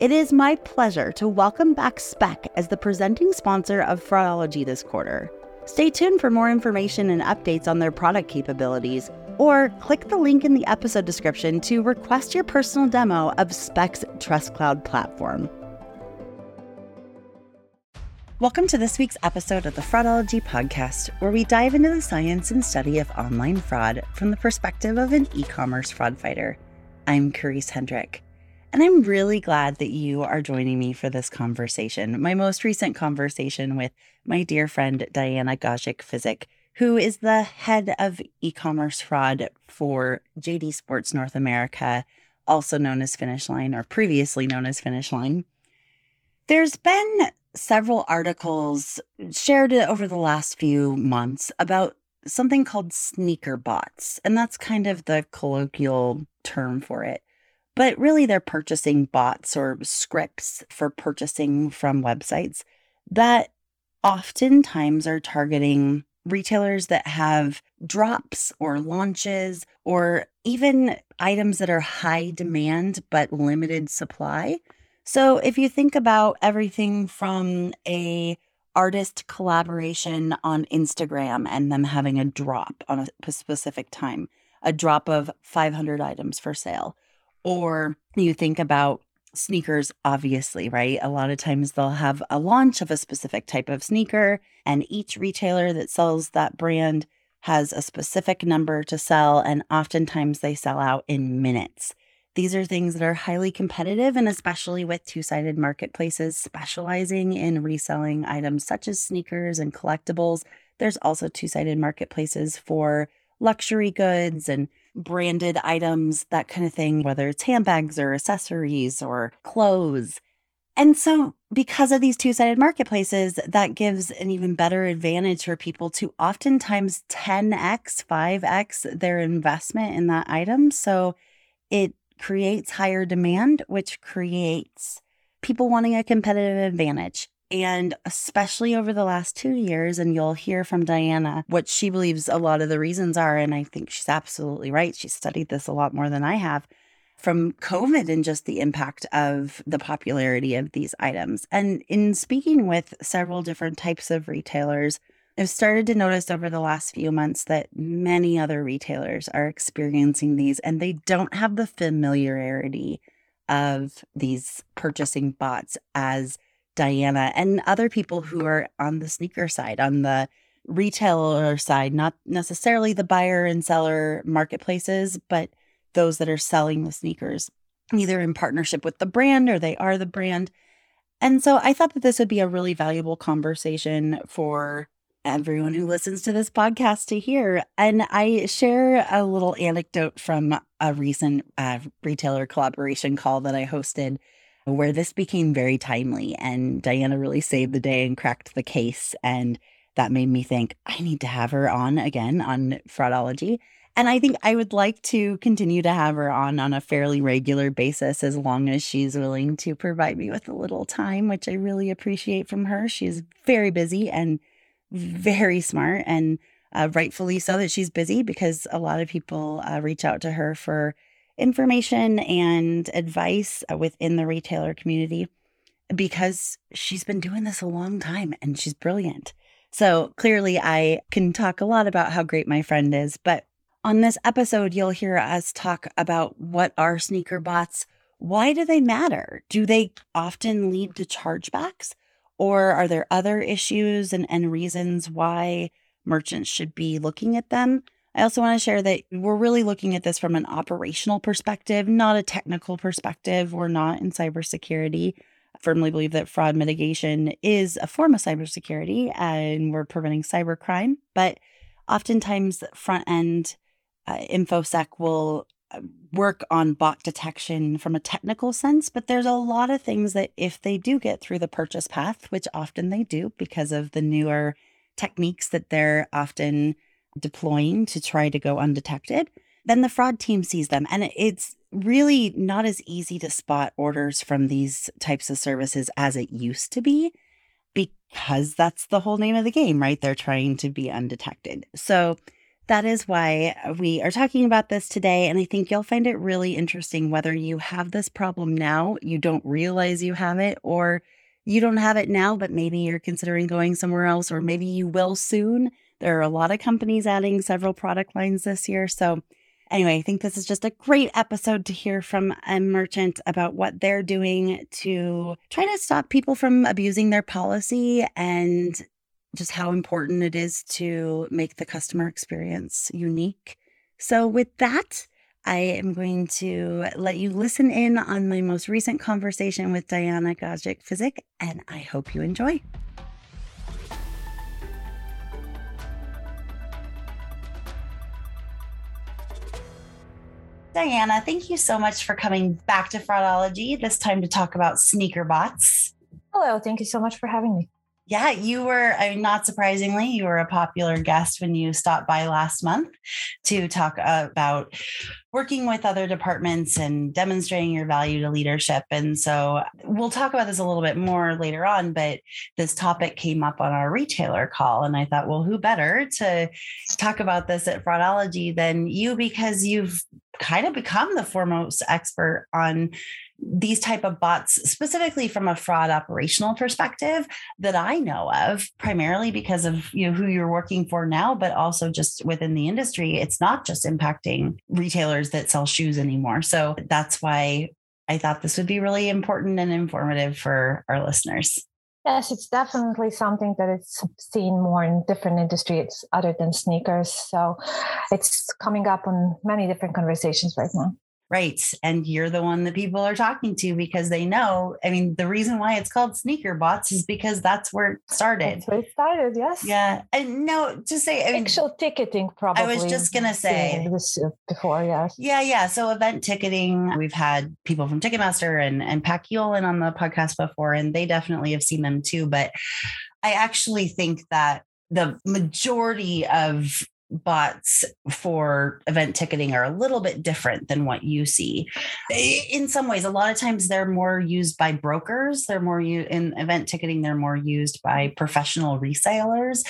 It is my pleasure to welcome back Spec as the presenting sponsor of Fraudology this quarter. Stay tuned for more information and updates on their product capabilities, or click the link in the episode description to request your personal demo of Spec's Trust Cloud platform. Welcome to this week's episode of the Fraudology podcast, where we dive into the science and study of online fraud from the perspective of an e commerce fraud fighter. I'm Karisse Hendrick. And I'm really glad that you are joining me for this conversation. My most recent conversation with my dear friend Diana Gajcik Fyzik, who is the head of e commerce fraud for JD Sports North America, also known as Finish Line or previously known as Finish Line. There's been several articles shared over the last few months about something called sneaker bots, and that's kind of the colloquial term for it. But really, they're purchasing bots or scripts for purchasing from websites that oftentimes are targeting retailers that have drops or launches or even items that are high demand but limited supply. So if you think about everything from a artist collaboration on Instagram and them having a drop on a specific time, a drop of 500 items for sale, or you think about sneakers, obviously, right? A lot of times they'll have a launch of a specific type of sneaker, and each retailer that sells that brand has a specific number to sell, and oftentimes they sell out in minutes. These are things that are highly competitive, and especially with two sided marketplaces specializing in reselling items such as sneakers and collectibles. There's also two sided marketplaces for luxury goods and branded items, that kind of thing, whether it's handbags or accessories or clothes. And so, because of these two sided marketplaces, that gives an even better advantage for people to oftentimes 10x, 5x their investment in that item. So, it creates higher demand, which creates people wanting a competitive advantage. And especially over the last two years, and you'll hear from Diana what she believes a lot of the reasons are. And I think she's absolutely right. She studied this a lot more than I have from COVID and just the impact of the popularity of these items. And in speaking with several different types of retailers, I've started to notice over the last few months that many other retailers are experiencing these and they don't have the familiarity of these purchasing bots as Diana and other people who are on the sneaker side, on the retailer side, not necessarily the buyer and seller marketplaces, but those that are selling the sneakers, either in partnership with the brand or they are the brand. And so I thought that this would be a really valuable conversation for everyone who listens to this podcast to hear. And I share a little anecdote from a recent uh, retailer collaboration call that I hosted where this became very timely and Diana really saved the day and cracked the case. And that made me think, I need to have her on again on fraudology. And I think I would like to continue to have her on on a fairly regular basis as long as she's willing to provide me with a little time, which I really appreciate from her. She's very busy and very smart, and uh, rightfully so that she's busy because a lot of people uh, reach out to her for information and advice uh, within the retailer community because she's been doing this a long time and she's brilliant. So clearly, I can talk a lot about how great my friend is. But on this episode, you'll hear us talk about what are sneaker bots? Why do they matter? Do they often lead to chargebacks? Or are there other issues and, and reasons why merchants should be looking at them? I also want to share that we're really looking at this from an operational perspective, not a technical perspective. We're not in cybersecurity. I firmly believe that fraud mitigation is a form of cybersecurity and we're preventing cybercrime. But oftentimes, front end uh, InfoSec will uh, work on bot detection from a technical sense, but there's a lot of things that if they do get through the purchase path, which often they do because of the newer techniques that they're often deploying to try to go undetected, then the fraud team sees them. And it's really not as easy to spot orders from these types of services as it used to be because that's the whole name of the game, right? They're trying to be undetected. So That is why we are talking about this today. And I think you'll find it really interesting whether you have this problem now, you don't realize you have it, or you don't have it now, but maybe you're considering going somewhere else, or maybe you will soon. There are a lot of companies adding several product lines this year. So, anyway, I think this is just a great episode to hear from a merchant about what they're doing to try to stop people from abusing their policy and just how important it is to make the customer experience unique. So, with that, I am going to let you listen in on my most recent conversation with Diana Gojic Physic, and I hope you enjoy. Diana, thank you so much for coming back to Fraudology, this time to talk about sneaker bots. Hello, thank you so much for having me. Yeah, you were, I mean, not surprisingly, you were a popular guest when you stopped by last month to talk about working with other departments and demonstrating your value to leadership. And so we'll talk about this a little bit more later on, but this topic came up on our retailer call. And I thought, well, who better to talk about this at Fraudology than you because you've kind of become the foremost expert on these type of bots specifically from a fraud operational perspective that I know of primarily because of you know who you're working for now but also just within the industry it's not just impacting retailers that sell shoes anymore so that's why I thought this would be really important and informative for our listeners Yes, it's definitely something that is seen more in different industries other than sneakers. So it's coming up on many different conversations right now. Right. And you're the one that people are talking to because they know. I mean, the reason why it's called sneaker bots is because that's where it started. That's where it started, yes. Yeah. And no, to say I mean, actual ticketing probably. I was just gonna say this before, yes. Yeah, yeah. So event ticketing, we've had people from Ticketmaster and and Pat Keown on the podcast before, and they definitely have seen them too. But I actually think that the majority of bots for event ticketing are a little bit different than what you see. In some ways, a lot of times they're more used by brokers. They're more u- in event ticketing, they're more used by professional resellers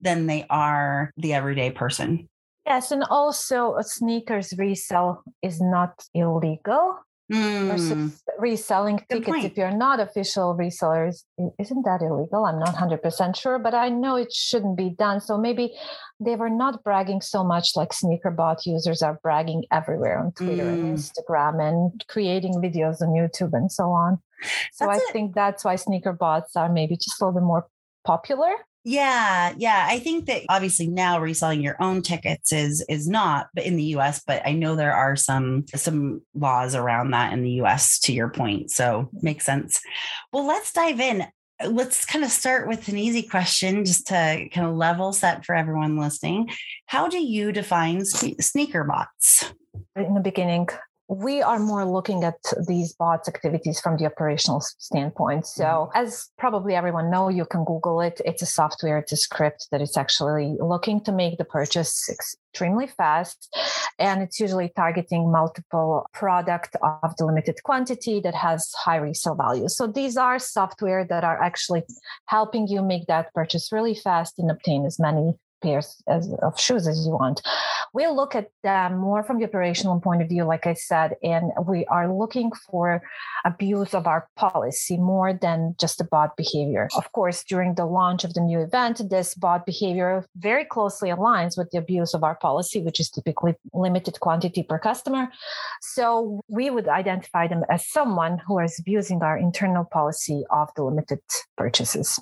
than they are the everyday person. Yes, and also a sneakers resale is not illegal. Mm. reselling tickets if you're not official resellers isn't that illegal i'm not 100% sure but i know it shouldn't be done so maybe they were not bragging so much like sneakerbot users are bragging everywhere on twitter mm. and instagram and creating videos on youtube and so on so that's i it. think that's why sneaker bots are maybe just a little bit more popular yeah, yeah. I think that obviously now reselling your own tickets is is not, but in the US, but I know there are some some laws around that in the US to your point. So makes sense. Well, let's dive in. Uh, let's kind of start with an easy question just to kind of level set for everyone listening. How do you define sneaker bots? In the beginning, we are more looking at these bots activities from the operational standpoint. So, mm-hmm. as probably everyone know, you can Google it. It's a software, it's a script that is actually looking to make the purchase extremely fast, and it's usually targeting multiple product of the limited quantity that has high resale value. So, these are software that are actually helping you make that purchase really fast and obtain as many pairs as, of shoes as you want. We look at them more from the operational point of view, like I said, and we are looking for abuse of our policy more than just the bot behavior. Of course, during the launch of the new event, this bot behavior very closely aligns with the abuse of our policy, which is typically limited quantity per customer. So we would identify them as someone who is abusing our internal policy of the limited purchases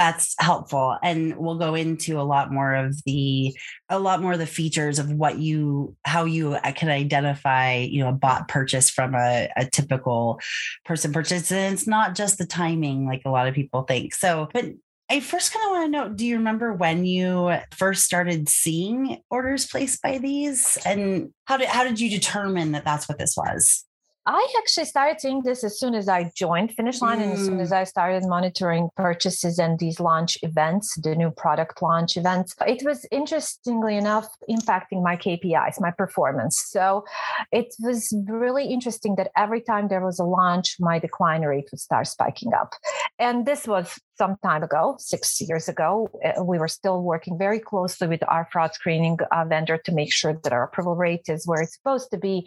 that's helpful and we'll go into a lot more of the a lot more of the features of what you how you uh, can identify you know a bot purchase from a, a typical person purchase and it's not just the timing like a lot of people think so but I first kind of want to know do you remember when you first started seeing orders placed by these and how did how did you determine that that's what this was? I actually started seeing this as soon as I joined Finish Line mm. and as soon as mm. I started monitoring purchases and these launch events, the new product launch events. It was interestingly enough impacting my KPIs, my performance. So it was really interesting that every time there was a launch, my decline rate would start spiking up. And this was some time ago, six years ago. Uh, we were still working very closely with our fraud screening uh, vendor to make sure that our approval rate is where it's supposed to be,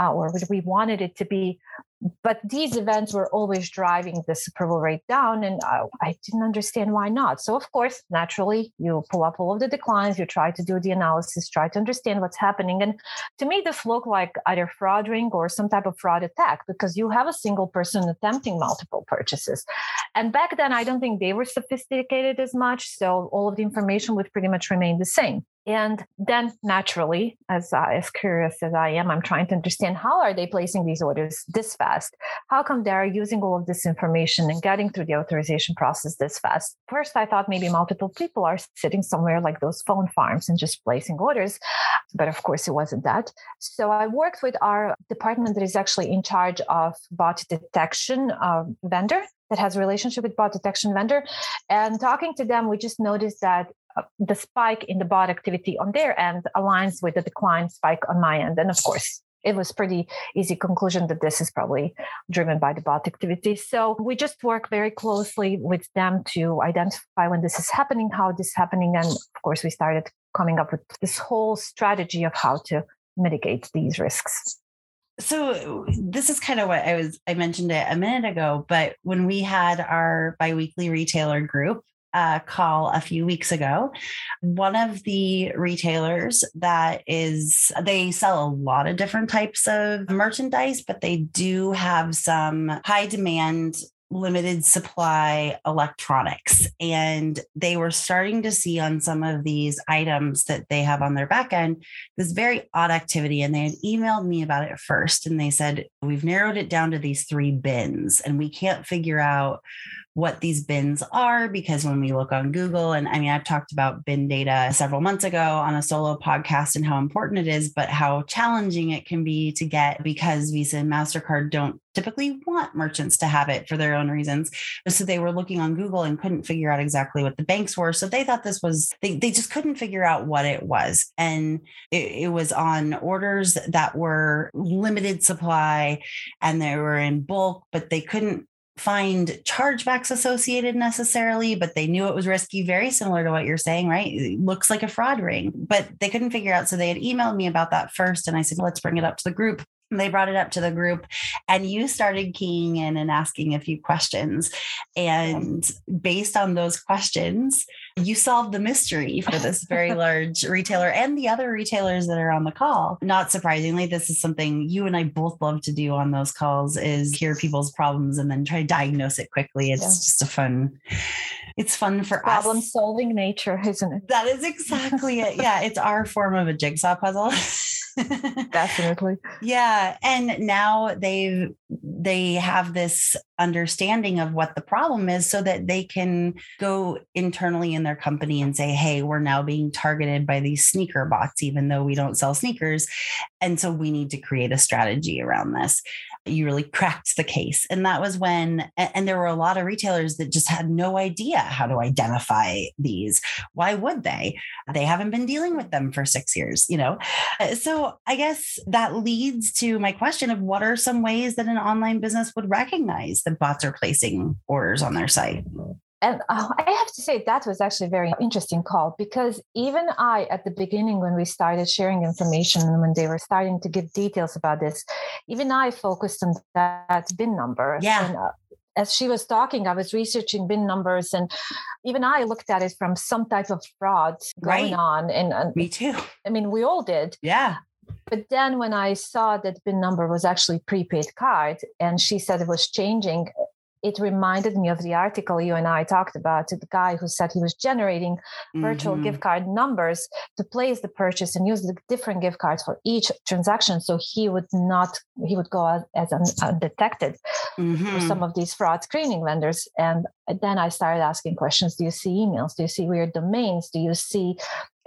uh, or we wanted it to be but these events were always driving this approval rate down and I, I, didn't understand why not. So of course naturally you pull up all of the declines you try to do the analysis try to understand what's happening. And to me this looked like either fraud ring or some type of fraud attack because you have a single person attempting multiple purchases. And back then i don't think they were sophisticated as much so all of the information would pretty much remain the same and then naturally as uh, as curious as i am i'm trying to understand how are they placing these orders this fast? How come they're using all of this information and getting through the authorization process this fast? First i thought maybe multiple people are sitting somewhere like those phone farms and just placing orders but of course it wasn't that. So i worked with our department that is actually in charge of bot detection uh, vendor that has a relationship with bot detection vendor. And talking to them we just noticed that Uh, the spike in the bot activity on their end aligns with the decline spike on my end. And of course, it was pretty easy conclusion that this is probably driven by the bot activity. So we just work very closely with them to identify when this is happening, how this is happening. And of course, we started coming up with this whole strategy of how to mitigate these risks. So this is kind of what I was I mentioned it a minute ago, but when we had our biweekly retailer group, uh, call a few weeks ago. One of the retailers that is, they sell a lot of different types of merchandise, but they do have some high demand limited supply electronics and they were starting to see on some of these items that they have on their back end this very odd activity and they had emailed me about it first and they said we've narrowed it down to these three bins and we can't figure out what these bins are because when we look on Google, and I mean, I've talked about bin data several months ago on a solo podcast and how important it is, but how challenging it can be to get because Visa and MasterCard don't typically want merchants to have it for their own reasons. So they were looking on Google and couldn't figure out exactly what the banks were. So they thought this was, they, they just couldn't figure out what it was. And it, it was on orders that were limited supply and they were in bulk, but they couldn't find chargebacks associated necessarily, but they knew it was risky, very similar to what you're saying, right? It looks like a fraud ring, but they couldn't figure out. So they had emailed me about that first. And I said, let's bring it up to the group they brought it up to the group and you started keying in and asking a few questions. And based on those questions you solved the mystery for this very large retailer and the other retailers that are on the call. Not surprisingly this is something you and i both love to do on those calls is hear people's problems and then try to diagnose it quickly. It's yeah. just a fun it's fun for problem us. Problem solving nature isn't it? That is exactly it. Yeah it's our form of a jigsaw puzzle Definitely. yeah. And now they've they have this understanding of what the problem is so that they can go internally in their company and say, hey, we're now being targeted by these sneaker bots, even though we don't sell sneakers. And so we need to create a strategy around this you really cracked the case. And that was when, and there were a lot of retailers that just had no idea how to identify these. Why would they? They haven't been dealing with them for six years, you know? Uh, so I guess that leads to my question of what are some ways that an online business would recognize that bots are placing orders on their site? And uh, I have to say that was actually a very interesting call because even I, at the beginning, when we started sharing information and when they were starting to give details about this, even I focused on that bin number. Yeah. And, uh, as she was talking, I was researching bin numbers, and even I looked at it from some type of fraud going right. on. And, and me too. I mean, we all did. Yeah. But then when I saw that bin number was actually prepaid card, and she said it was changing, it reminded me of the article you and I talked about the guy who said he was generating mm-hmm. virtual gift card numbers to place the purchase and use the different gift cards for each transaction so he would not he would go as, as undetected mm-hmm. for some of these fraud screening vendors and then I started asking questions do you see emails do you see weird domains do you see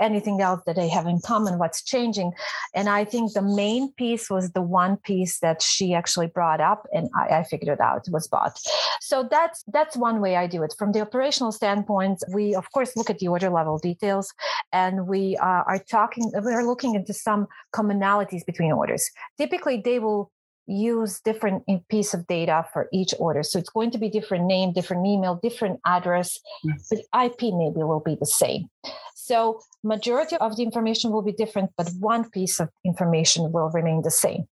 anything else that they have in common, what's changing. And I think the main piece was the one piece that she actually brought up and I, I figured it out was bot. So that's that's one way I do it. From the operational standpoint, we of course look at the order level details and we uh, are talking, we're looking into some commonalities between orders. Typically they will use different piece of data for each order. So it's going to be different name, different email, different address, yes. but IP maybe will be the same. So majority of the information will be different, but one piece of information will remain the same.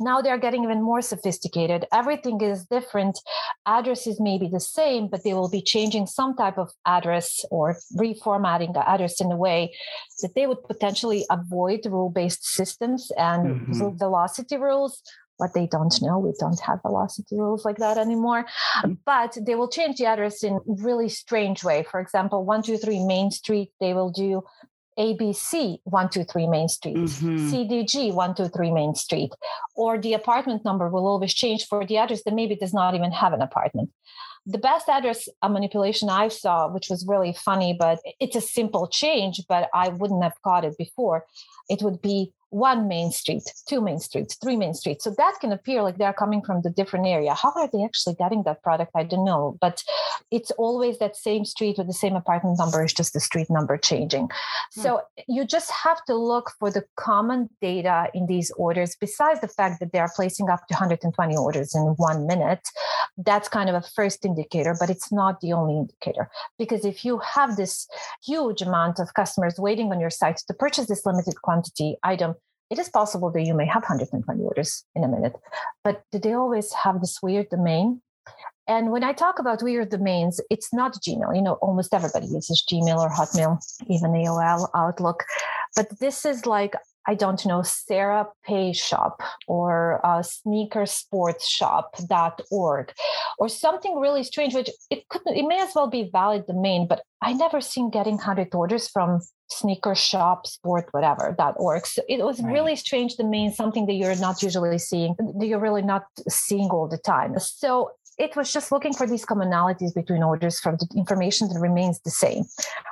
Now they're getting even more sophisticated. Everything is different. Addresses may be the same, but they will be changing some type of address or reformatting the address in a way that they would potentially avoid rule based systems and mm-hmm. velocity rules what they don't know. We don't have velocity rules like that anymore. Mm-hmm. But they will change the address in really strange way. For example, 123 Main Street, they will do ABC 123 Main Street, mm-hmm. CDG 123 Main Street, or the apartment number will always change for the address that maybe does not even have an apartment. The best address manipulation I saw, which was really funny, but it's a simple change, but I wouldn't have caught it before. It would be one main street, two main streets, three main streets. So that can appear like they're coming from the different area. How are they actually getting that product? I don't know. But it's always that same street with the same apartment number, it's just the street number changing. Hmm. So you just have to look for the common data in these orders, besides the fact that they are placing up to 120 orders in one minute. That's kind of a first indicator, but it's not the only indicator. Because if you have this huge amount of customers waiting on your site to purchase this limited quantity item, it is possible that you may have 120 orders in a minute, but they always have this weird domain? And when I talk about weird domains, it's not Gmail. You know, almost everybody uses Gmail or Hotmail, even AOL, Outlook. But this is like I don't know, Sarah Pay Shop or uh, sneakersportshop.org or something really strange, which it could it may as well be valid domain, but I never seen getting 100 orders from sneaker shop sport whatever that org. So it was right. really strange domain something that you're not usually seeing that you're really not seeing all the time. So it was just looking for these commonalities between orders from the information that remains the same.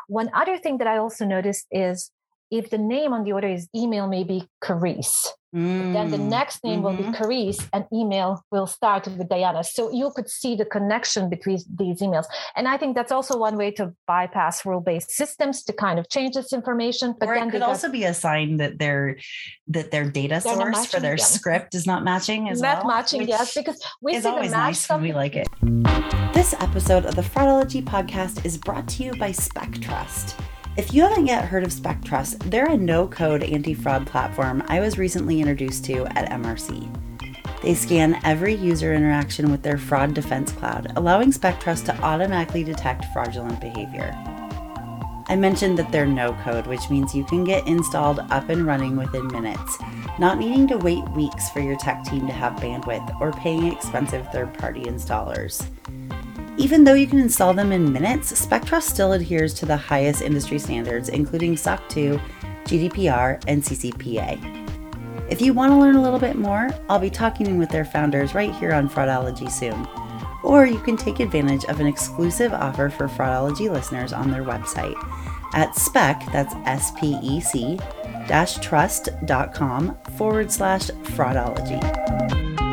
One other thing that i also noticed is if the name on the order is email, maybe Karisse. Mm. Then the mm, next name mm-hmm. will be mm-hmm. Karisse and email will start with Diana. So you could see the connection between these emails. And I think that's also one way to bypass rule-based systems to kind of change this information. But or then it could also be a sign that their that their data source for their script is not matching as not well. Not matching, yes, because we is see always the nice when we like it. This episode of the Fraudology podcast is brought to you by SpecTrust. If you haven't yet heard of SpecTrust, they're a no code anti fraud platform I was recently introduced to at MRC. They scan every user interaction with their fraud defense cloud, allowing SpecTrust to automatically detect fraudulent behavior. I mentioned that they're no code, which means you can get installed up and running within minutes, not needing to wait weeks for your tech team to have bandwidth or paying expensive third party installers. Even though you can install them in minutes, SpecTrust still adheres to the highest industry standards, including SOC 2, GDPR, and CCPA. If you want to learn a little bit more, I'll be talking with their founders right here on Fraudology soon. Or you can take advantage of an exclusive offer for Fraudology listeners on their website at spec, that's S P E C, dash trust.com forward slash fraudology.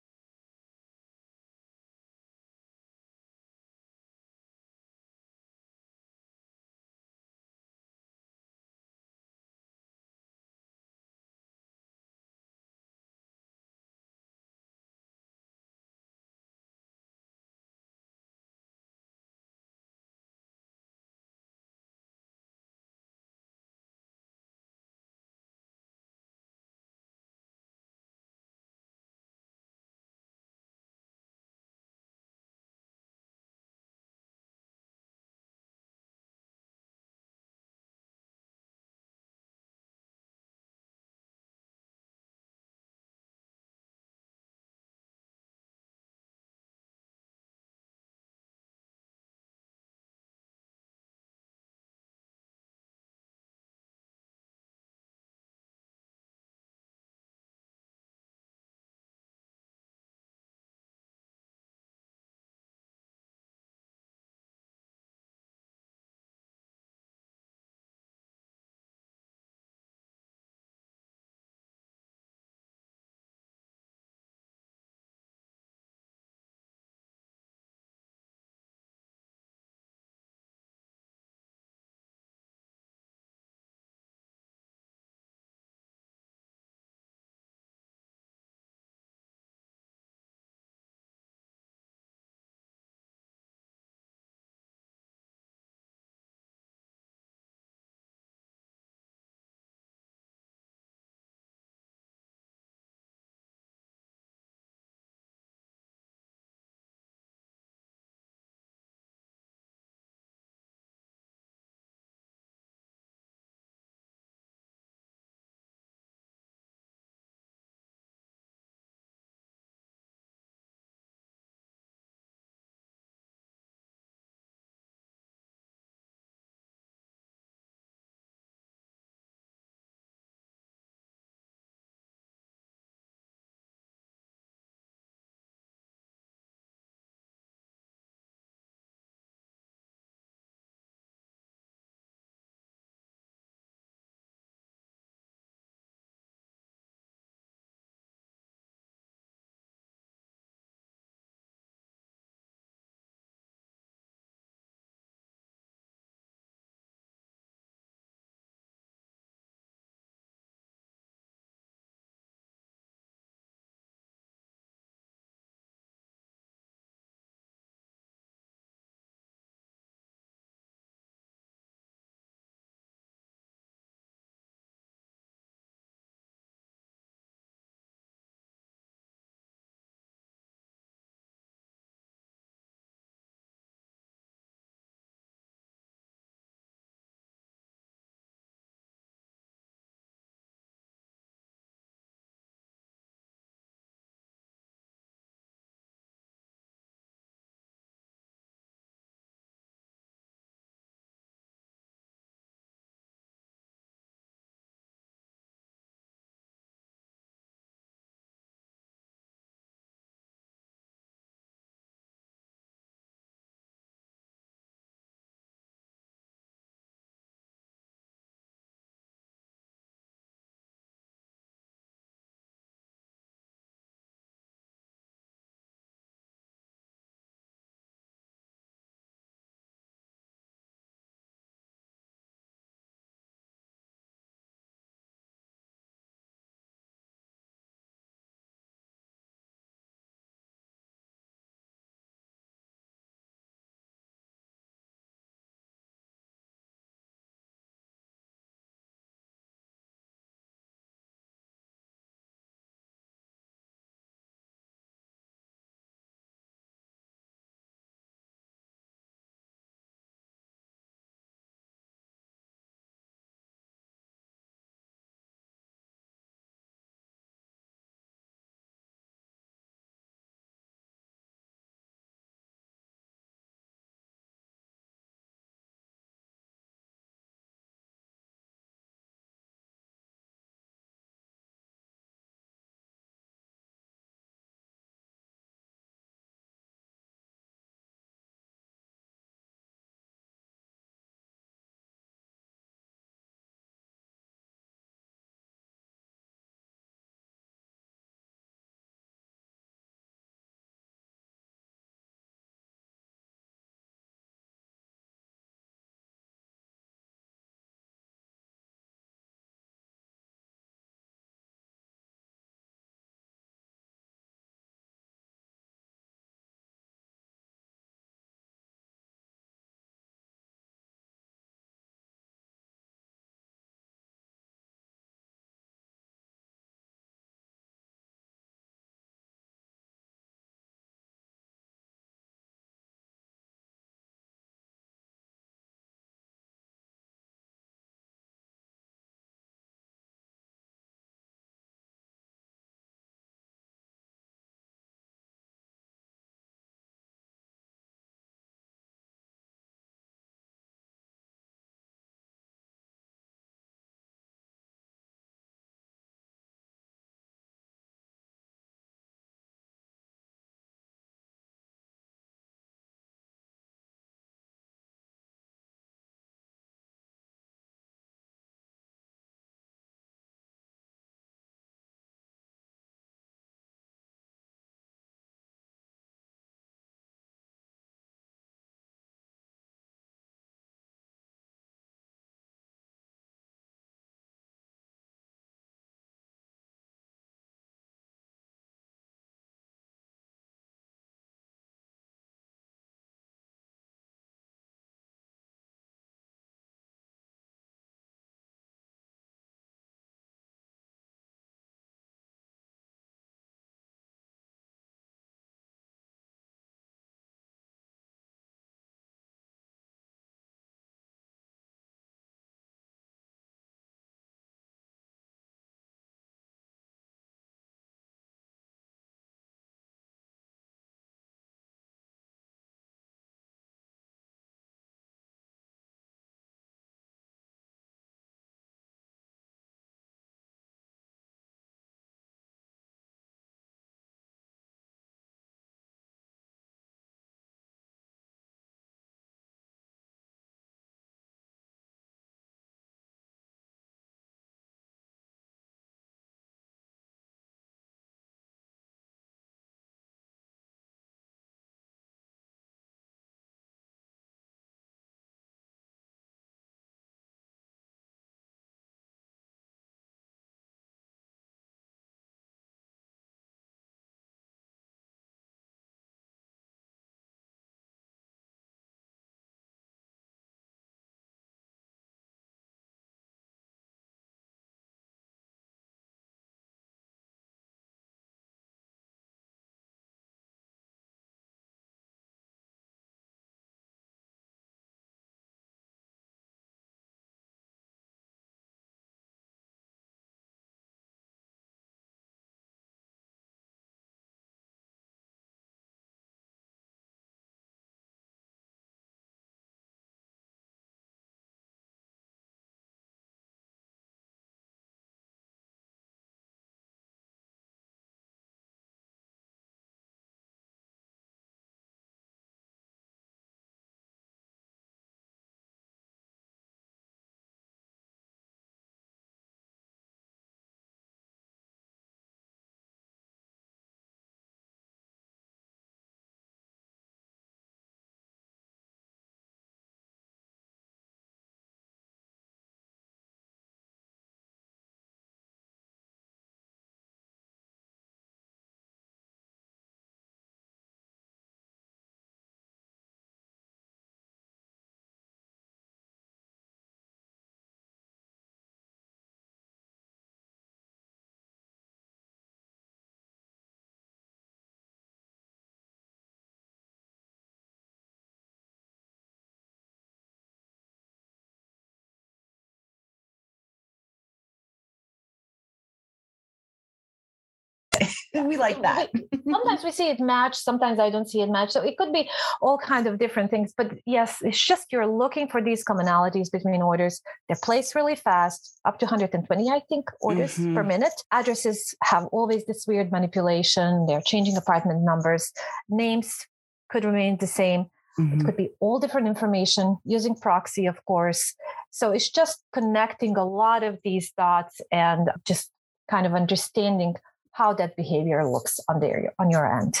We like that. sometimes we see it match, sometimes I don't see it match. So it could be all kind of different things. But yes, it's just you're looking for these commonalities between orders. They're placed really fast, up to 120, I think, orders mm-hmm. per minute. Addresses have always this weird manipulation. They're changing apartment numbers. Names could remain the same. Mm-hmm. It could be all different information using proxy, of course. So it's just connecting a lot of these dots and just kind of understanding how that behavior looks on their on your end.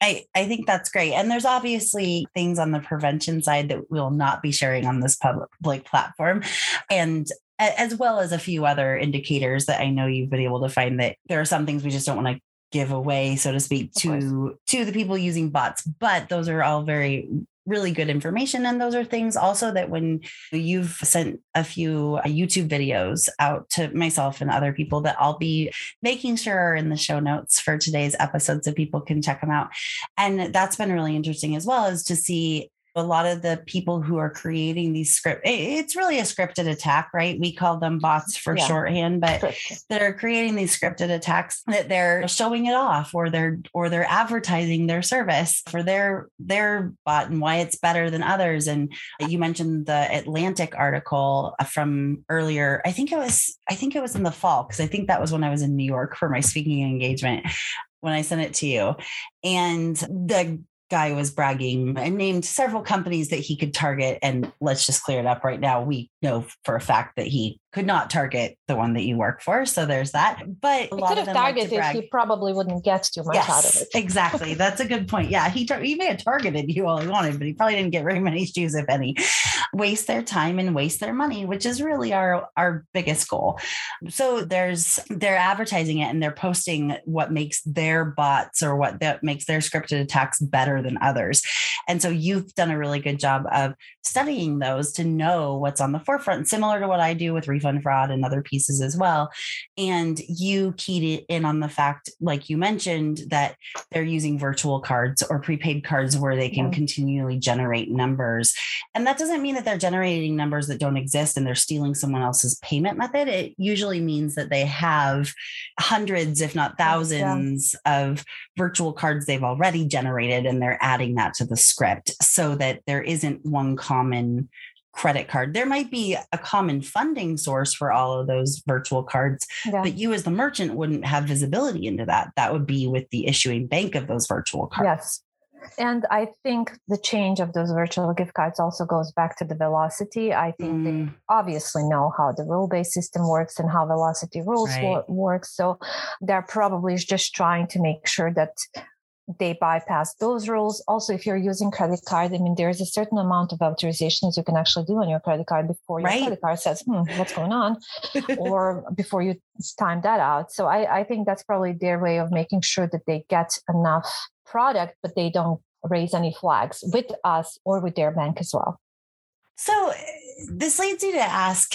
I, I think that's great. And there's obviously things on the prevention side that we'll not be sharing on this public platform. And as well as a few other indicators that I know you've been able to find that there are some things we just don't want to give away, so to speak, to to the people using bots. But those are all very really good information. And those are things also that when you've sent a few uh, YouTube videos out to myself and other people that I'll be making sure are in the show notes for today's episode so people can check them out. And that's been really interesting as well as to see a lot of the people who are creating these script it's really a scripted attack right we call them bots for yeah. shorthand but they're creating these scripted attacks that they're showing it off or they're or they're advertising their service for their their bot and why it's better than others and you mentioned the atlantic article uh, from earlier i think it was i think it was in the fall because i think that was when i was in new york for my speaking engagement when I sent it to you. And the guy was bragging and named several companies that he could target. And let's just clear it up right now. We know for a fact that he could not target the one that you work for. So there's that. But a he could have targeted, like he probably wouldn't get too much yes, out of it. exactly. That's a good point. Yeah, he tar- he may have targeted you all he wanted, but he probably didn't get very many shoes, if any. Waste their time and waste their money, which is really our our biggest goal. So there's they're advertising it and they're posting what makes their bots or what that makes their scripted attacks better than others. And so you've done a really good job of studying those to know what's on the forefront, similar to what I do with refund fraud and other pieces as well. And you keyed in on the fact, like you mentioned, that they're using virtual cards or prepaid cards where they can yeah. continually generate numbers. And that doesn't mean that they're generating numbers that don't exist and they're stealing someone else's payment method. It usually means that they have hundreds, if not thousands, yeah. of virtual cards they've already generated and they're adding that to the script so that there isn't one common credit card. There might be a common funding source for all of those virtual cards, yeah. but you as the merchant wouldn't have visibility into that. That would be with the issuing bank of those virtual cards. Yes. And I think the change of those virtual gift cards also goes back to the velocity. I think mm. they obviously know how the rule based system works and how velocity rules right. work. So they're probably just trying to make sure that they bypass those rules. Also, if you're using credit card, I mean, there's a certain amount of authorizations you can actually do on your credit card before your right. credit card says, hmm, what's going on? or before you time that out. So I, I think that's probably their way of making sure that they get enough product, but they don't raise any flags with us or with their bank as well. So this leads you to ask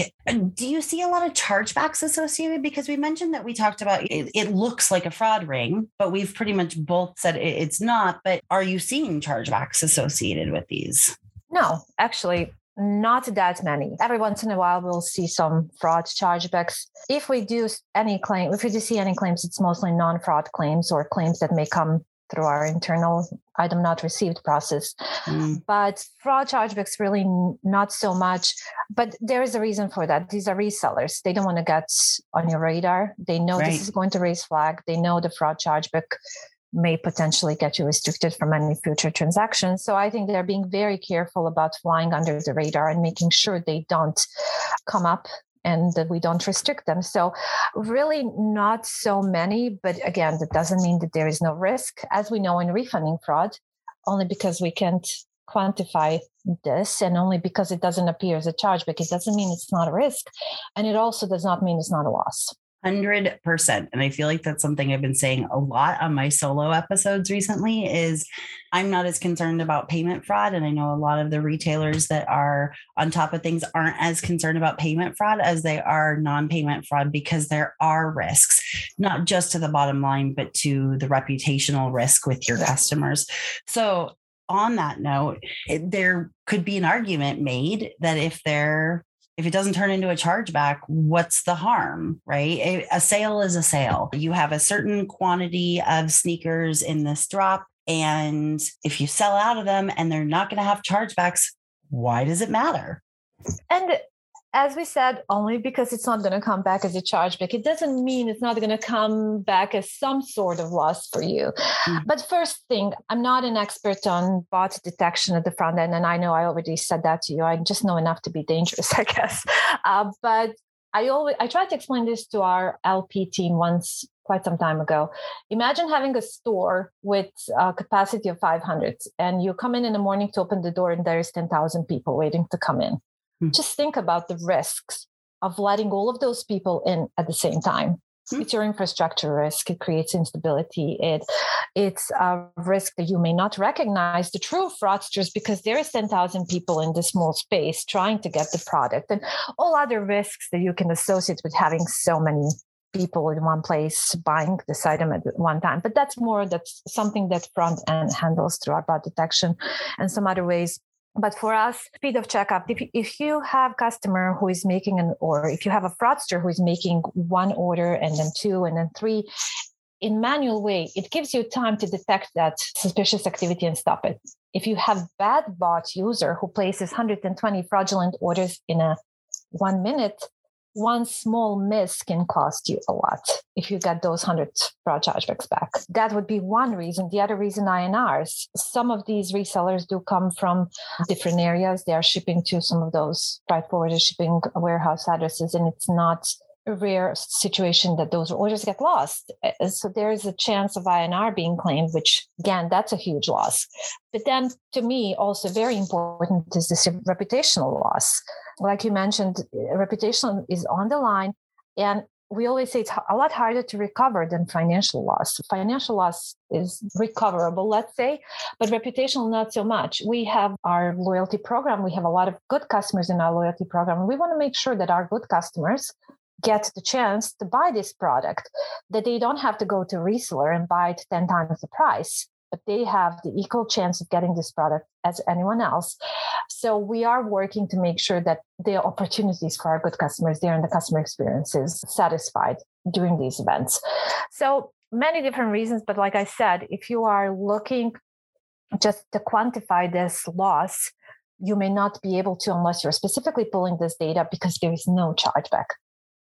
do you see a lot of chargebacks associated because we mentioned that we talked about it, it looks like a fraud ring but we've pretty much both said it, it's not but are you seeing chargebacks associated with these no actually not that many. Every once in a while, we'll see some fraud chargebacks. If we do any claim, if we do see any claims, it's mostly non-fraud claims or claims that may come through our internal item not received process. Mm. But fraud chargebacks really not so much. But there is a reason for that. These are resellers. They don't want to get on your radar. They know right. this is going to raise flag. They know the fraud chargeback may potentially get you restricted from any future transactions. So I think they're being very careful about flying under the radar and making sure they don't come up and that we don't restrict them. So, really, not so many. But again, that doesn't mean that there is no risk, as we know in refunding fraud, only because we can't quantify this and only because it doesn't appear as a charge, but it doesn't mean it's not a risk. And it also does not mean it's not a loss. 100% and i feel like that's something i've been saying a lot on my solo episodes recently is i'm not as concerned about payment fraud. And i know a lot of the retailers that are on top of things aren't as concerned about payment fraud as they are non-payment fraud because there are risks not just to the bottom line but to the reputational risk with your customers. So on that note, there could be an argument made that if they're if it doesn't turn into a chargeback, what's the harm, right? A, sale is a sale. You have a certain quantity of sneakers in this drop. And if you sell out of them and they're not going to have chargebacks, why does it matter? And as we said, only because it's not going to come back as a chargeback, it doesn't mean it's not going to come back as some sort of loss for you. Mm-hmm. But first thing, I'm not an expert on bot detection at the front end, and I know I already said that to you. I just know enough to be dangerous, I guess. Uh, but I always I tried to explain this to our LP team once quite some time ago. Imagine having a store with a capacity of 500 and you come in in the morning to open the door and there's 10,000 people waiting to come in. Mm-hmm. Just think about the risks of letting all of those people in at the same time. Mm-hmm. It's your infrastructure risk. It creates instability. It it's a risk that you may not recognize the true fraudsters because there is 10,000 people in this small space trying to get the product and all other risks that you can associate with having so many people in one place buying this item at one time. But that's more that's something that front end handles through our bot detection and some other ways but for us speed of checkup if, if you have customer who is making an or if you have a fraudster who is making one order and then two and then three in manual way it gives you time to detect that suspicious activity and stop it. If you have bad bot user who places 120 fraudulent orders in a one minute one small miss can cost you a lot if you get those 100 fraud chargebacks back. That would be one reason. The other reason INRs, some of these resellers do come from different areas. They are shipping to some of those freight forwarder shipping warehouse addresses, and it's not rare situation that those orders get lost. Uh, so there is a chance of INR being claimed, which again, that's a huge loss. But then to me, also very important is this reputational loss. Like you mentioned, reputation is on the line. And we always say it's a lot harder to recover than financial loss. Financial loss is recoverable, let's say, but reputational not so much. We have our loyalty program. We have a lot of good customers in our loyalty program. We want to make sure that our good customers get the chance to buy this product, that they don't have to go to reseller and buy it 10 times the price, but they have the equal chance of getting this product as anyone else. So we are working to make sure that the opportunities for our good customers there and the customer experience is satisfied during these events. So many different reasons, but like I said, if you are looking just to quantify this loss, you may not be able to unless you're specifically pulling this data because there is no chargeback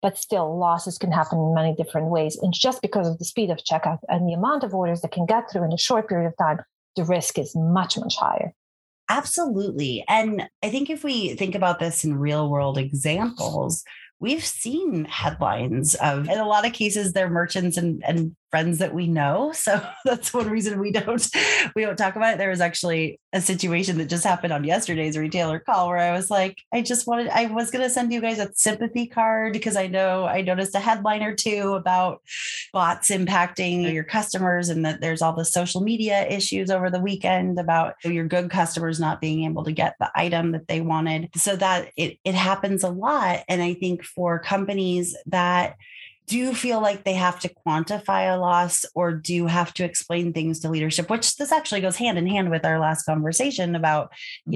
but still losses can happen in many different ways. And just because of the speed of checkout and the amount of orders that can get through in a short period of time, the risk is much, much higher. Absolutely. And I think if we think about this in real world examples, we've seen headlines of in a lot of cases they're merchants and, and friends that we know. So that's one reason we don't we don't talk about it. There was actually a situation that just happened on yesterday's retailer call where I was like, I just wanted I was gonna send you guys a sympathy card because I know I noticed a headline or two about bots impacting your customers and that there's all the social media issues over the weekend about your good customers not being able to get the item that they wanted. So that it it happens a lot. And I think for companies that do you feel like they have to quantify a loss or do you have to explain things to leadership, which this actually goes hand in hand with our last conversation about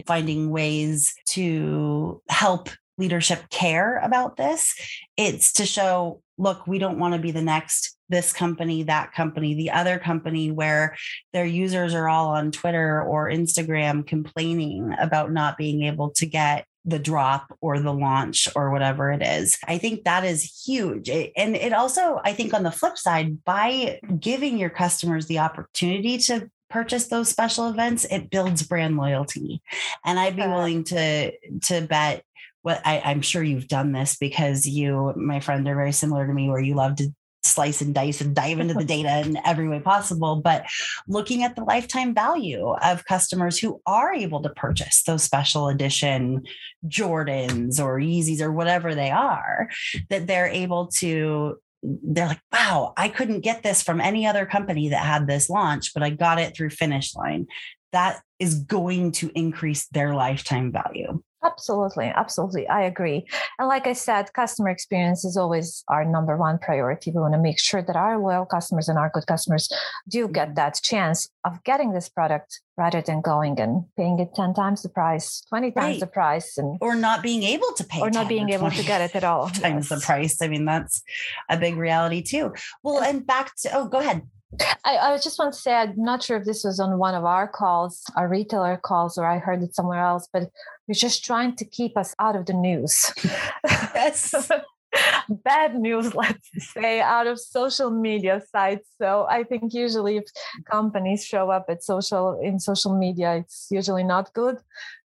finding ways to help leadership care about this. It's to show, look, we don't want to be the next this company, that company, the other company where their users are all on Twitter or Instagram complaining about not being able to get the drop or the launch or whatever it is. I think that is huge. And it also, I think on the flip side, by giving your customers the opportunity to purchase those special events, it builds brand loyalty. And I'd be willing to to bet what I, I'm sure you've done this because you, my friend, are very similar to me, where you love to slice and dice and dive into the data in every way possible, but looking at the lifetime value of customers who are able to purchase those special edition Jordans or Yeezys or whatever they are, that they're able to they're like, wow, I couldn't get this from any other company that had this launch, but I got it through Finish Line. That is going to increase their lifetime value. Absolutely, absolutely. I agree. And like I said, customer experience is always our number one priority. We want to make sure that our loyal customers and our good customers do get mm-hmm. that chance of getting this product rather than going and paying it 10 times the price, 20 times right. the price and or not being able to pay or not being able to get it at all. times yes. the price. I mean, that's a big reality too. Well, and back to oh, go ahead. I, I just want to say I'm not sure if this was on one of our calls, our retailer calls, or I heard it somewhere else, but we're just trying to keep us out of the news. Yes. Bad news, let's say, out of social media sites. So I think usually if companies show up at social in social media, it's usually not good.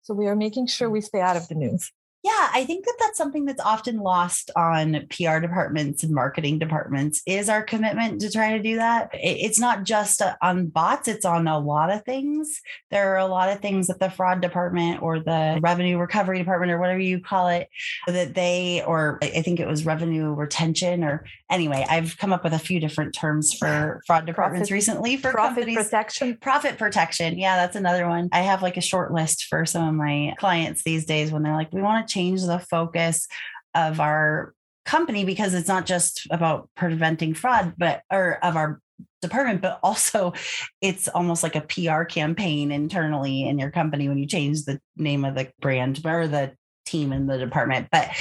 So we are making sure we stay out of the news. Yeah, I think that that's something that's often lost on PR departments and marketing departments is our commitment to try to do that. It's not just uh, on bots, it's on a lot of things. There are a lot of things that the fraud department or the revenue recovery department or whatever you call it that they or I think it was revenue retention or anyway, I've come up with a few different terms for fraud departments profit, recently for profit companies. protection. Profit protection. Yeah, that's another one. I have like a short list for some of my clients these days when they're like, we want to change the focus of our company because it's not just about preventing fraud, but or of our department, but also it's almost like a PR campaign internally in your company when you change the name of the brand or the team in the department. But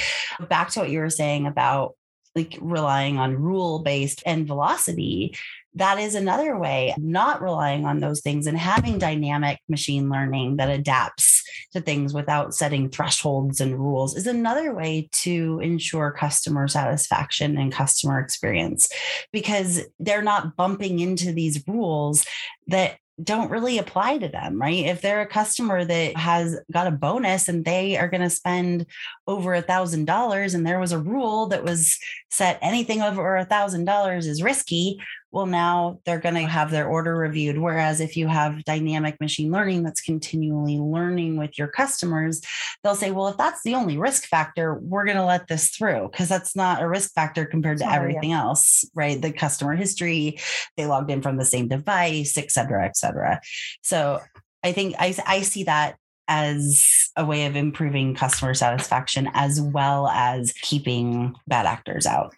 back to what you were saying about like relying on rule based and velocity that is another way not relying on those things and having dynamic machine learning that adapts to things without setting thresholds and rules is another way to ensure customer satisfaction and customer experience because they're not bumping into these rules that don't really apply to them, right? If they're a customer that has got a bonus and they are going to spend over a thousand dollars and there was a rule that was set anything over a thousand dollars is risky, well, now they're going to have their order reviewed. Whereas if you have dynamic machine learning that's continually learning with your customers, they'll say, well, if that's the only risk factor, we're going to let this through because that's not a risk factor compared to oh, everything yeah. else, right? The customer history, they logged in from the same device, et cetera, et cetera. So I think I, I see that as a way of improving customer satisfaction as well as keeping bad actors out.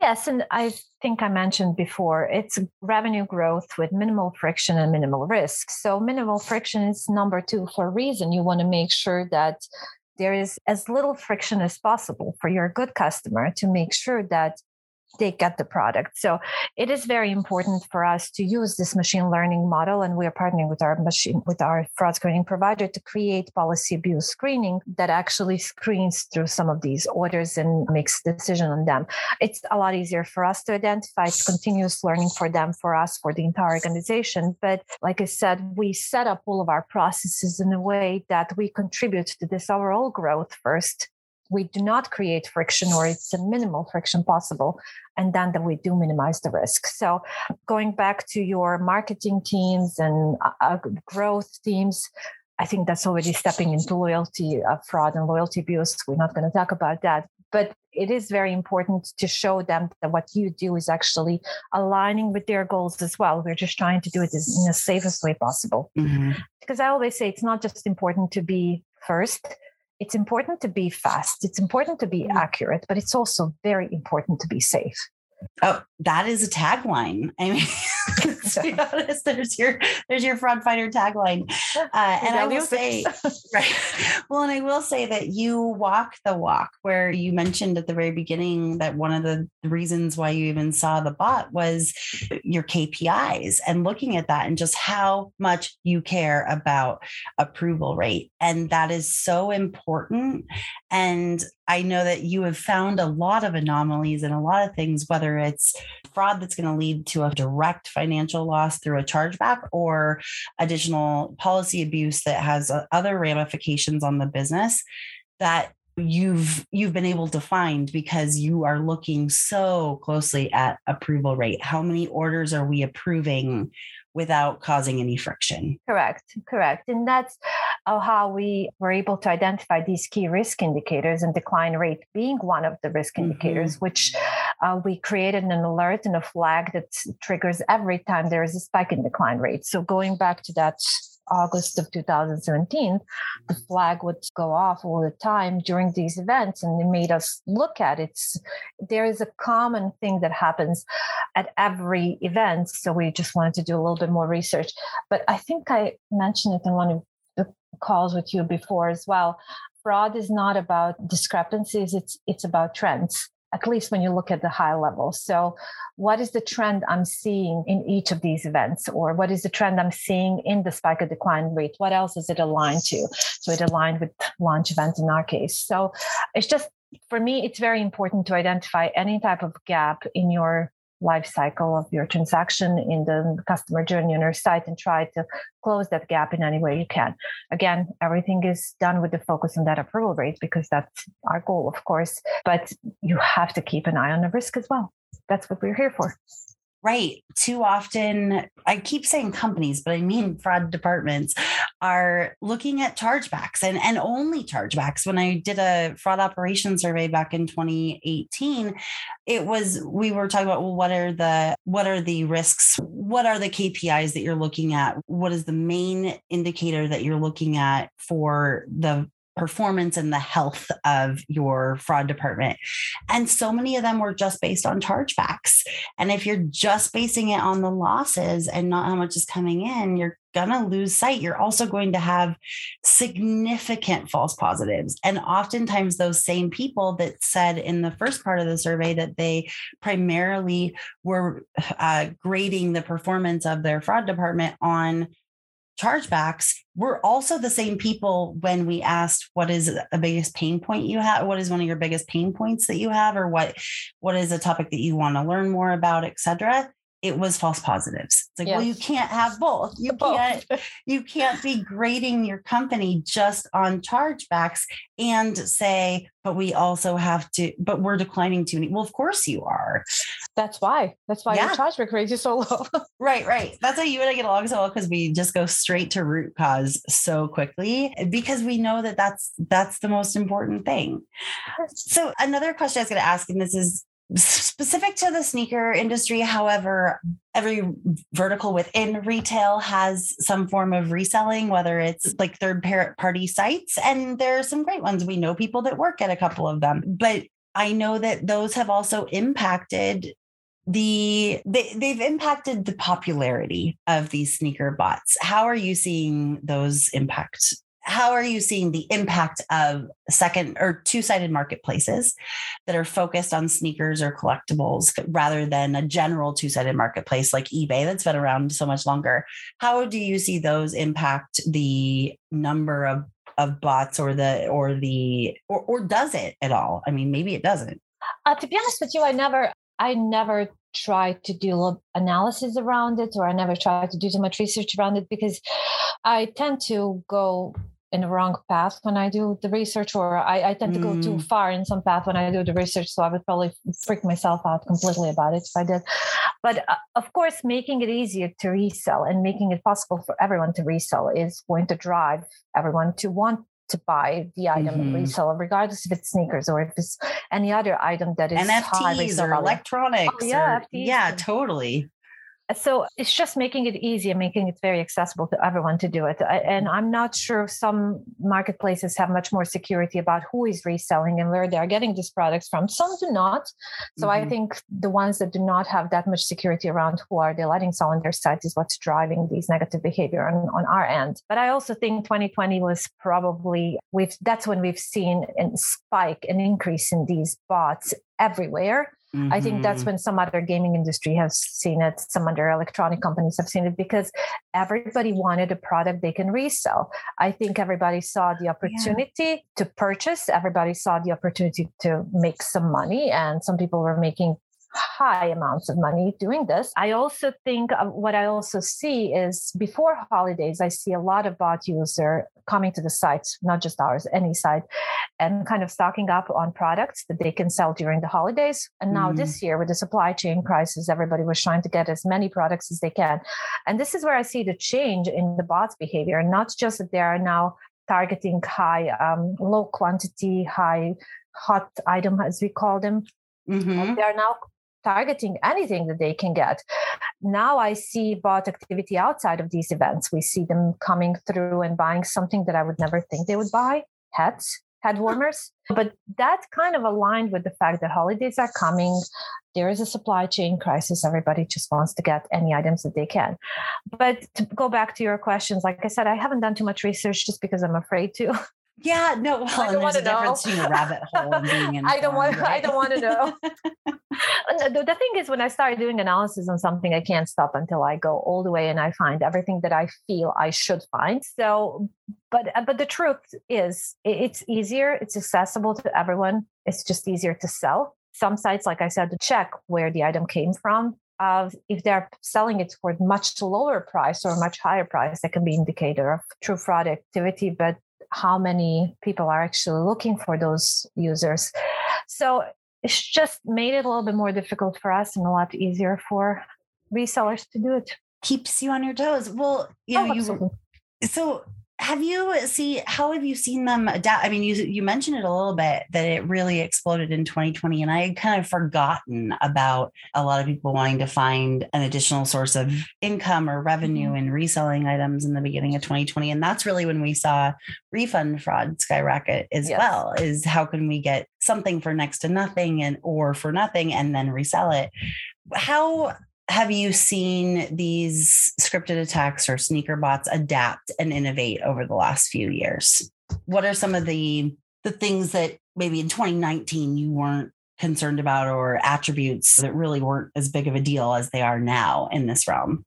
Yes, and I think I mentioned before, it's revenue growth with minimal friction and minimal risk. So, minimal friction is number two for a reason. You want to make sure that there is as little friction as possible for your good customer to make sure that they get the product. So it is very important for us to use this machine learning model, and we are partnering with our machine with our fraud screening provider to create policy abuse screening that actually screens through some of these orders and makes decision on them. It's a lot easier for us to identify. It's continuous learning for them, for us, for the entire organization. But like I said, we set up all of our processes in a way that we contribute to this overall growth first we do not create friction or it's a minimal friction possible and then that we do minimize the risk. So going back to your marketing teams and uh, uh growth teams i think that's already stepping into loyalty uh, fraud and loyalty abuse. We're not going to talk about that but it is very important to show them that what you do is actually aligning with their goals as well. We're just trying to do it in the safest way possible. Mm-hmm. because i always say it's not just important to be first it's important to be fast, it's important to be mm. accurate, but it's also very important to be safe. Oh, that is a tagline. I mean, to be honest, there's your there's your fraud fighter tagline. Uh, and I will say, right. Well, and I will say that you walk the walk. Where you mentioned at the very beginning that one of the reasons why you even saw the bot was your KPIs and looking at that and just how much you care about approval rate, and that is so important. And I know that you have found a lot of anomalies and a lot of things, whether it's fraud that's going to lead to a direct financial loss through a chargeback or additional policy abuse that has uh, other ramifications on the business that you've you've been able to find because you are looking so closely at approval rate how many orders are we approving without causing any friction. Correct, correct. And that's uh, how we were able to identify these key risk indicators and decline rate being one of the risk mm-hmm. indicators, which uh, we created an alert and a flag that triggers every time there is a spike in decline rate. So going back to that August of 2017, the flag would go off all the time during these events, and it made us look at it. There is a common thing that happens at every event, so we just wanted to do a little bit more research. But I think I mentioned it in one of calls with you before as well. Fraud is not about discrepancies; it's it's about trends at least when you look at the high level. So, what is the trend I'm seeing in each of these events, or what is the trend I'm seeing in the spike of decline rate? What else is it aligned to? So, it aligned with launch events in our case. So, it's just for me, it's very important to identify any type of gap in your life cycle of your transaction in the customer journey on your site and try to close that gap in any way you can. Again, everything is done with the focus on that approval rate because that's our goal, of course, but you have to keep an eye on the risk as well. That's what we're here for. Right. Too often, I keep saying companies, but I mean fraud departments are looking at chargebacks and, and only chargebacks. When I did a fraud operation survey back in 2018, it was we were talking about well, what are the what are the risks? What are the KPIs that you're looking at? What is the main indicator that you're looking at for the performance and the health of your fraud department. And so many of them were just based on chargebacks. And if you're just basing it on the losses and not how much is coming in, you're going to lose sight. You're also going to have significant false positives. And oftentimes, those same people that said in the first part of the survey that they primarily were uh, grading the performance of their fraud department on chargebacks were also the same people when we asked what is the biggest pain point you have what is one of your biggest pain points that you have or what what is a topic that you want to learn more about etc it was false positives. It's like, well, you can't have both. You both. can't you can't be grading your company just on chargebacks and say, but we also have to, but we're declining tuning. Well, of course you are. That's why. That's why yeah. your chargeback rate is so low. right, right. That's why you and I get along so well because we just go straight to root cause so quickly because we know that that's that's the most important thing. So another question I was going to ask, and this is specific to the sneaker industry however every vertical within retail has some form of reselling whether it's like third party sites and there are some great ones. We know people that work at a couple of them. But i know that those have also impacted the they, they've impacted the popularity of these sneaker bots. How are you seeing those impact how are you seeing the impact of second or two-sided marketplaces that are focused on sneakers or collectibles rather than a general two-sided marketplace like ebay that's been around so much longer? How do you see those impact the number of of bots or the or the or, or does it at all? I mean maybe it doesn't. Uh, to be honest with you i never i never tried to do analysis around it or i never tried to do too much research around it because i tend to go in the wrong path when I do the research, or I, I tend to go too mm. far in some path when I do the research. So I would probably freak myself out completely about it if I did. But uh, of course, making it easier to resell and making it possible for everyone to resell is going to drive everyone to want to buy the item mm-hmm. and resell, regardless if it's sneakers or if it's any other item that is NFTs or electronics. Oh, yeah, or, yeah, totally so it's just making it easy and making it very accessible to everyone to do it. And i'm not sure some marketplaces have much more security about who is reselling and where they're getting these products from. Some do not. So mm-hmm. i think the ones that do not have that much security around who are they letting sell on their site is what's driving these negative behavior on, on our end. But i also think 2020 was probably we've that's when we've seen a spike an increase in these bots everywhere Mm-hmm. I think that's mm-hmm. when some other gaming industry has seen it, some other electronic companies have seen it because everybody wanted a product they can resell. I think everybody saw the opportunity yeah. to purchase, everybody saw the opportunity to make some money, and some people were making high amounts of money doing this. I also think what I also see is before holidays, I see a lot of bot user coming to the sites, not just ours, any site, and kind of stocking up on products that they can sell during the holidays. And now mm. this year with the supply chain crisis, everybody was trying to get as many products as they can. And this is where I see the change in the bots behavior, not just that they are now targeting high, um, low quantity, high hot item, as we call them. Mm-hmm. They are now targeting anything that they can get. Now I see bot activity outside of these events. We see them coming through and buying something that I would never think they would buy hats, head warmers. But that kind of aligned with the fact that holidays are coming. There is a supply chain crisis. Everybody just wants to get any items that they can. But to go back to your questions, like I said, I haven't done too much research just because I'm afraid to. Yeah, no. Well, I don't want to know. between a rabbit hole and being informed, I don't want. Right? I don't want to know. the, the thing is, when I start doing analysis on something, I can't stop until I go all the way and I find everything that I feel I should find. So, but uh, but the truth is, it's easier. It's accessible to everyone. It's just easier to sell. Some sites, like I said, to check where the item came from of if they're selling it for much lower price or much higher price, that can be indicator of true fraud activity. But how many people are actually looking for those users. So it's just made it a little bit more difficult for us and a lot easier for resellers to do it. Keeps you on your toes. Well, you oh, you so have you see how have you seen them adapt i mean you you mentioned it a little bit that it really exploded in 2020 and i had kind of forgotten about a lot of people wanting to find an additional source of income or revenue mm-hmm. in reselling items in the beginning of 2020 and that's really when we saw refund fraud skyrocket as yes. well is how can we get something for next to nothing and or for nothing and then resell it how have you seen these scripted attacks or sneaker bots adapt and innovate over the last few years? What are some of the the things that maybe in 2019 you weren't concerned about or attributes that really weren't as big of a deal as they are now in this realm?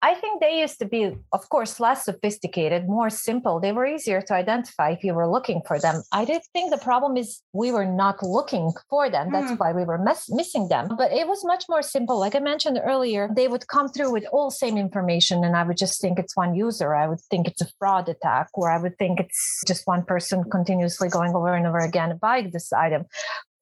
I think they used to be, of course, less sophisticated, more simple. They were easier to identify if you were looking for them. I did think the problem is we were not looking for them. That's mm. why we were miss- missing them. But it was much more simple. Like I mentioned earlier, they would come through with all same information, and I would just think it's one user. I would think it's a fraud attack, or I would think it's just one person continuously going over and over again buying this item.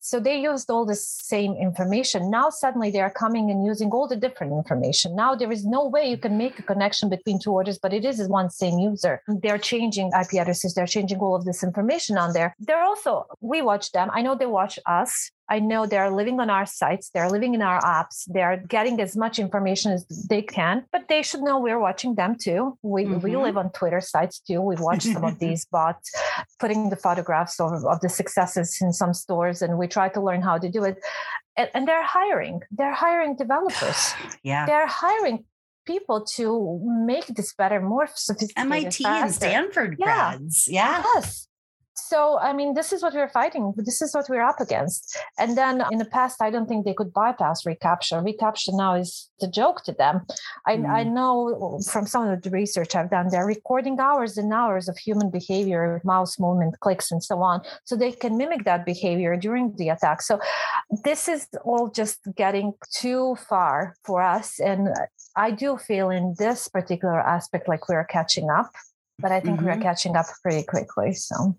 So they used all the same information. Now suddenly they are coming and using all the different information. Now there is no way you can make a connection between two orders, but it is one same user. They're changing IP addresses, they're changing all of this information on there. They're also, we watch them. I know they watch us. I know they're living on our sites, they're living in our apps, they're getting as much information as they can, but they should know we're watching them too. We, mm-hmm. we live on Twitter sites too. We watch some of these bots putting the photographs of, of the successes in some stores, and we try to learn how to do it. And, and they're hiring, they're hiring developers. yeah. They're hiring people to make this better, more sophisticated. MIT faster. and Stanford grads. Yeah. Yes so i mean this is what we're fighting this is what we're up against and then in the past i don't think they could bypass reCAPTCHA. reCAPTCHA now is the joke to them I, mm. I know from some of the research i've done they're recording hours and hours of human behavior mouse movement clicks and so on so they can mimic that behavior during the attack so this is all just getting too far for us and i do feel in this particular aspect like we're catching up but I think mm-hmm. we're catching up pretty quickly. So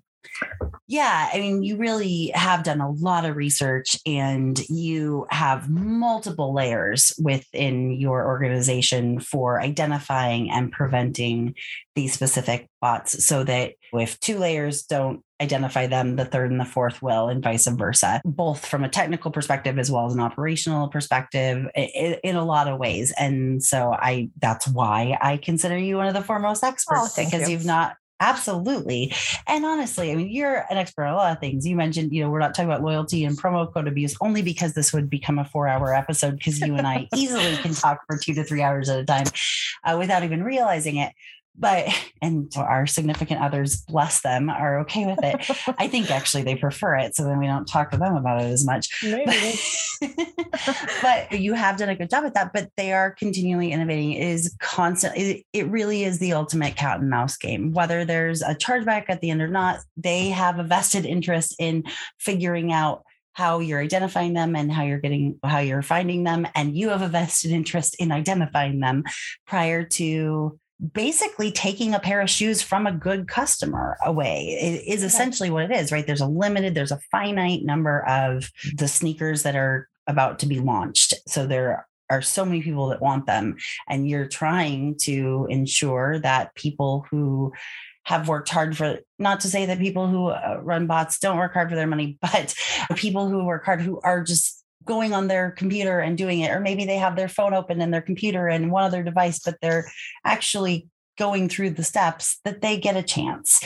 yeah, I mean, you really have done a lot of research and you have multiple layers within your organization for identifying and preventing these specific bots so that if two layers don't identify them, the third and the fourth will, and vice versa, both from a technical perspective as well as an operational perspective in, in a lot of ways. And so I that's why I consider you one of the foremost experts oh, because you. you've not Absolutely. And honestly, I mean, you're an expert on a lot of things. You mentioned, you know, we're not talking about loyalty and promo code abuse only because this would become a four hour episode because you and I easily can talk for two to three hours at a time uh, without even realizing it but and our significant others bless them are okay with it. I think actually they prefer it so then we don't talk to them about it as much. But you have done a good job at that but they are continually innovating. It is constant it, it really is the ultimate cat and mouse game. Whether there's a chargeback at the end or not they have a vested interest in figuring out how you're identifying them and how you're getting how you're finding them and you have a vested interest in identifying them prior to basically taking a pair of shoes from a good customer away. Is essentially what it is right? There's a limited there's a finite number of the sneakers that are about to be launched. So there are so many people that want them and you're trying to ensure that people who have worked hard for not to say that people who uh, run bots don't work hard for their money but people who work hard who are just going on their computer and doing it or maybe they have their phone open and their computer and one other device but they're actually going through the steps that they get a chance.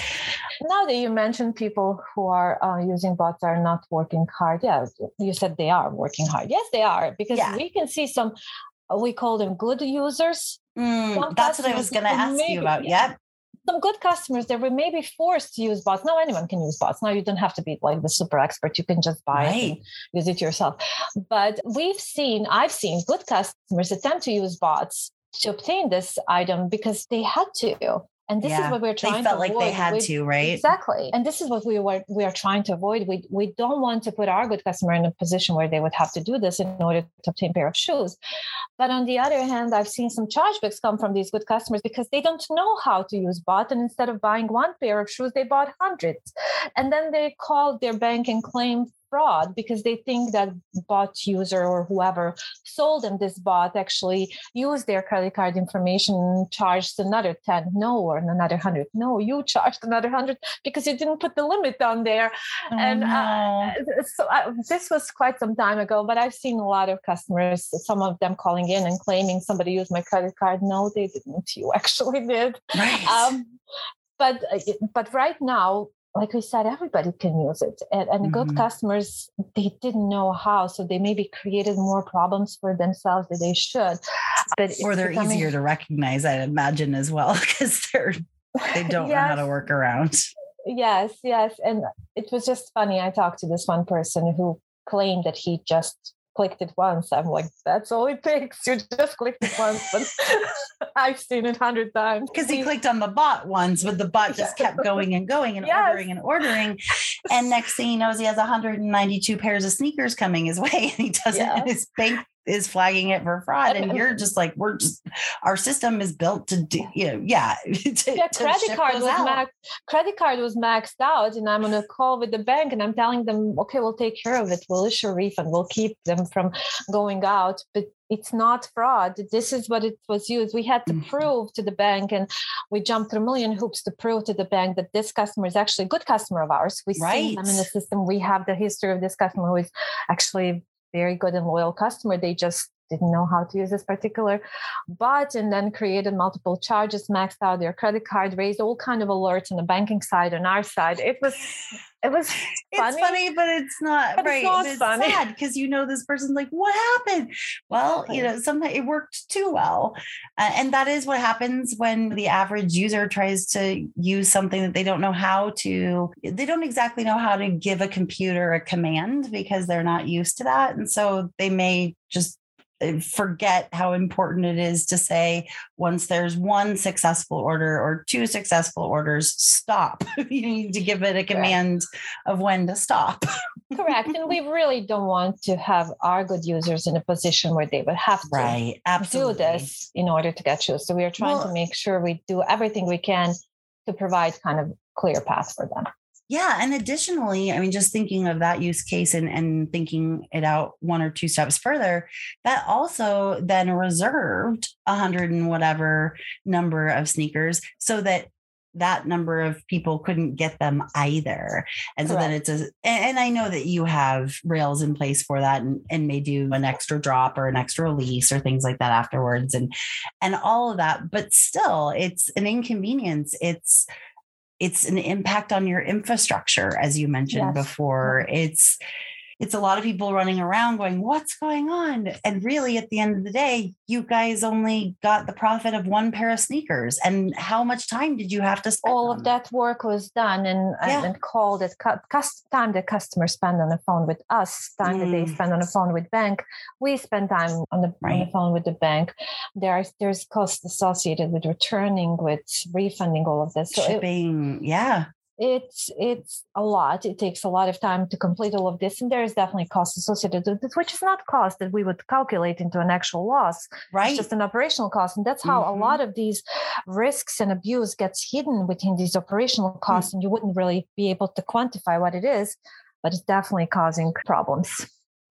Now that you mentioned people who are uh, using bots are not working hard yeah you said they are working hard. Yes they are because yeah. we can see some we call them good users. Mm, that's what i was going to ask maybe, you about yeah some good customers that were maybe forced to use bots. Now anyone can use bots. Now you don't have to be like the super expert. You can just buy right. it and use it yourself. But we've seen, I've seen good customers attempt to use bots to obtain this item because they had to. And this yeah. is what we're trying to they felt like they had we, to, right? Exactly. And this is what we were we are trying to avoid. We we don't want to put our good customer in a position where they would have to do this in order to obtain a pair of shoes. But on the other hand, I've seen some chargebacks come from these good customers because they don't know how to use bot. And instead of buying one pair of shoes, they bought hundreds. And then they called their bank and claimed fraud because they think that bot user or whoever sold them this bot actually used their credit card information charged another 10 no or another 100 no you charged another 100 because you didn't put the limit on there. Oh, and uh, so uh, this was quite some time ago but i've seen a lot of customers some of them calling in and claiming somebody used my credit card. No they didn't. You actually did. Right. Um, but uh, but right now like we said, everybody can use it. And, and mm-hmm. good customers, they didn't know how. So they maybe created more problems for themselves than they should. But or they're becoming... easier to recognize, I imagine, as well, because they're they don't yes. know how to work around. Yes, yes. And it was just funny. I talked to this one person who claimed that he just clicked it once. I'm like, that's all it takes. You just clicked it once, but I've seen it hundred times. Because he clicked on the bot once, but the bot just kept going and going and yes. ordering and ordering. And next thing he knows, he has 192 pairs of sneakers coming his way, and he doesn't. Yes. his bank is flagging it for fraud and you're just like we're just our system is built to do you know yeah to, yeah credit card was max, credit card was maxed out and i'm on a call with the bank and i'm telling them okay we'll take care of it we'll issue a refund we'll keep them from going out but it's not fraud. This is what it was used. We had to mm-hmm. prove to the bank, and we jumped through a million hoops to prove to the bank that this customer is actually a good customer of ours. We right. see them in the system. We have the history of this customer who is actually very good and loyal customer. They just didn't know how to use this particular bot and then created multiple charges maxed out their credit card raised all kind of alerts on the banking side on our side it was it was funny. It's funny, but it's not but right. It's, not it's funny. sad because you know this person's like, what happened? Well, you know, sometimes it worked too well. Uh, and that is what happens when the average user tries to use something that they don't know how to, they don't exactly know how to give a computer a command because they're not used to that. And so they may just Uh, forget how important it is to say once there's one successful order or two successful orders stop you need to give it a command Correct. of when to stop Correct. And we really don't want to have our good users in a position where they would have to right. Absolutely. do this in order to get you. So we are trying well, to make sure we do everything we can to provide kind of clear path for them. Yeah. And additionally, I mean, just thinking of that use case and, and thinking it out one or two steps further, that also then reserved a hundred and whatever number of sneakers so that that number of people couldn't get them either. And so then it's a, and I know that you have rails in place for that and, and may do an extra drop or an extra release or things like that afterwards and, and all of that. But still, it's an inconvenience. It's, it's an impact on your infrastructure as you mentioned yes. before it's it's a lot of people running around going, What's going on? And really, at the end of the day, you guys only got the profit of one pair of sneakers. And how much time did you have to spend? All of that work was done and, yeah. and called it time the customer spend on the phone with us, time mm. that they mm. spend on the phone with bank. We spend time on the, right. on the phone with the bank. There are, there's costs associated with returning, with refunding all of this. So Shipping, it, yeah it's it's a lot it takes a lot of time to complete all of this and there is definitely cost associated with it which is not cost that we would calculate into an actual loss right it's just an operational cost and that's how mm-hmm. a lot of these risks and abuse gets hidden within these operational hmm. costs mm-hmm. and you wouldn't really be able to quantify what it is but it's definitely causing problems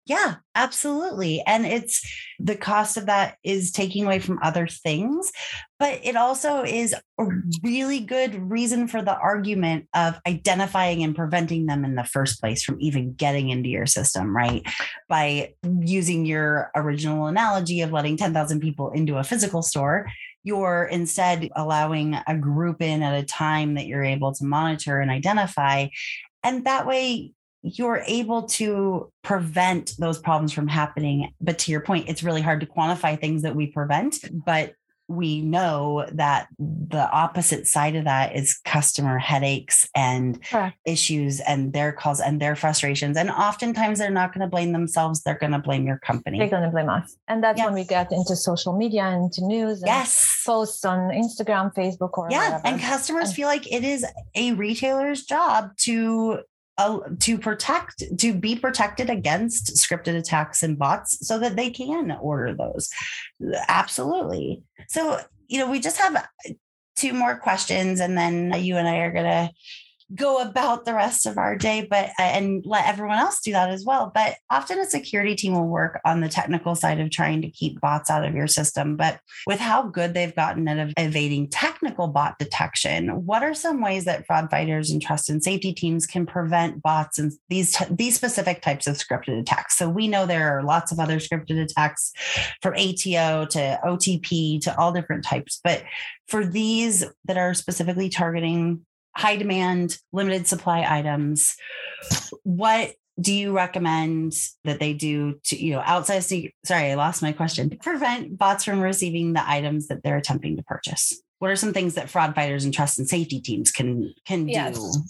Yeah, absolutely. And it's the cost of that is taking away from other things, but it also is a really good reason for the argument of identifying and preventing them in the first place from even getting into your system, right? By using your original analogy of letting 10,000 people into a physical store, you're instead allowing a group in at a time that you're able to monitor and identify. And that way, you're able to prevent those problems from happening. But to your point, it's really hard to quantify things that we prevent. But we know that the opposite side of that is customer headaches and Correct. issues and their calls and their frustrations. And oftentimes they're not going to blame themselves, they're going to blame your company. They're going to blame us. And that's yes. when we get into social media and into news and yes. posts on Instagram, Facebook, or yeah. Whatever. And customers and- feel like it is a retailer's job to to protect to be protected against scripted attacks and bots so that they can order those. Absolutely. So you know we just have two more questions and then you and i are going to go about the rest of our day but uh, and let everyone else do that as well. But often a security team will work on the technical side of trying to keep bots out of your system. But with how good they've gotten at evading technical bot detection what are some ways that fraud fighters and trust and safety teams can prevent bots and these these specific types of scripted attacks? So we know there are lots of other scripted attacks from ato to otp to all different types. But for these that are specifically targeting high demand, limited supply items. What do you recommend that they do to, you know, outside, sorry, I lost my question, prevent bots from receiving the items that they're attempting to purchase? What are some things that fraud fighters and trust and safety teams can can yes. do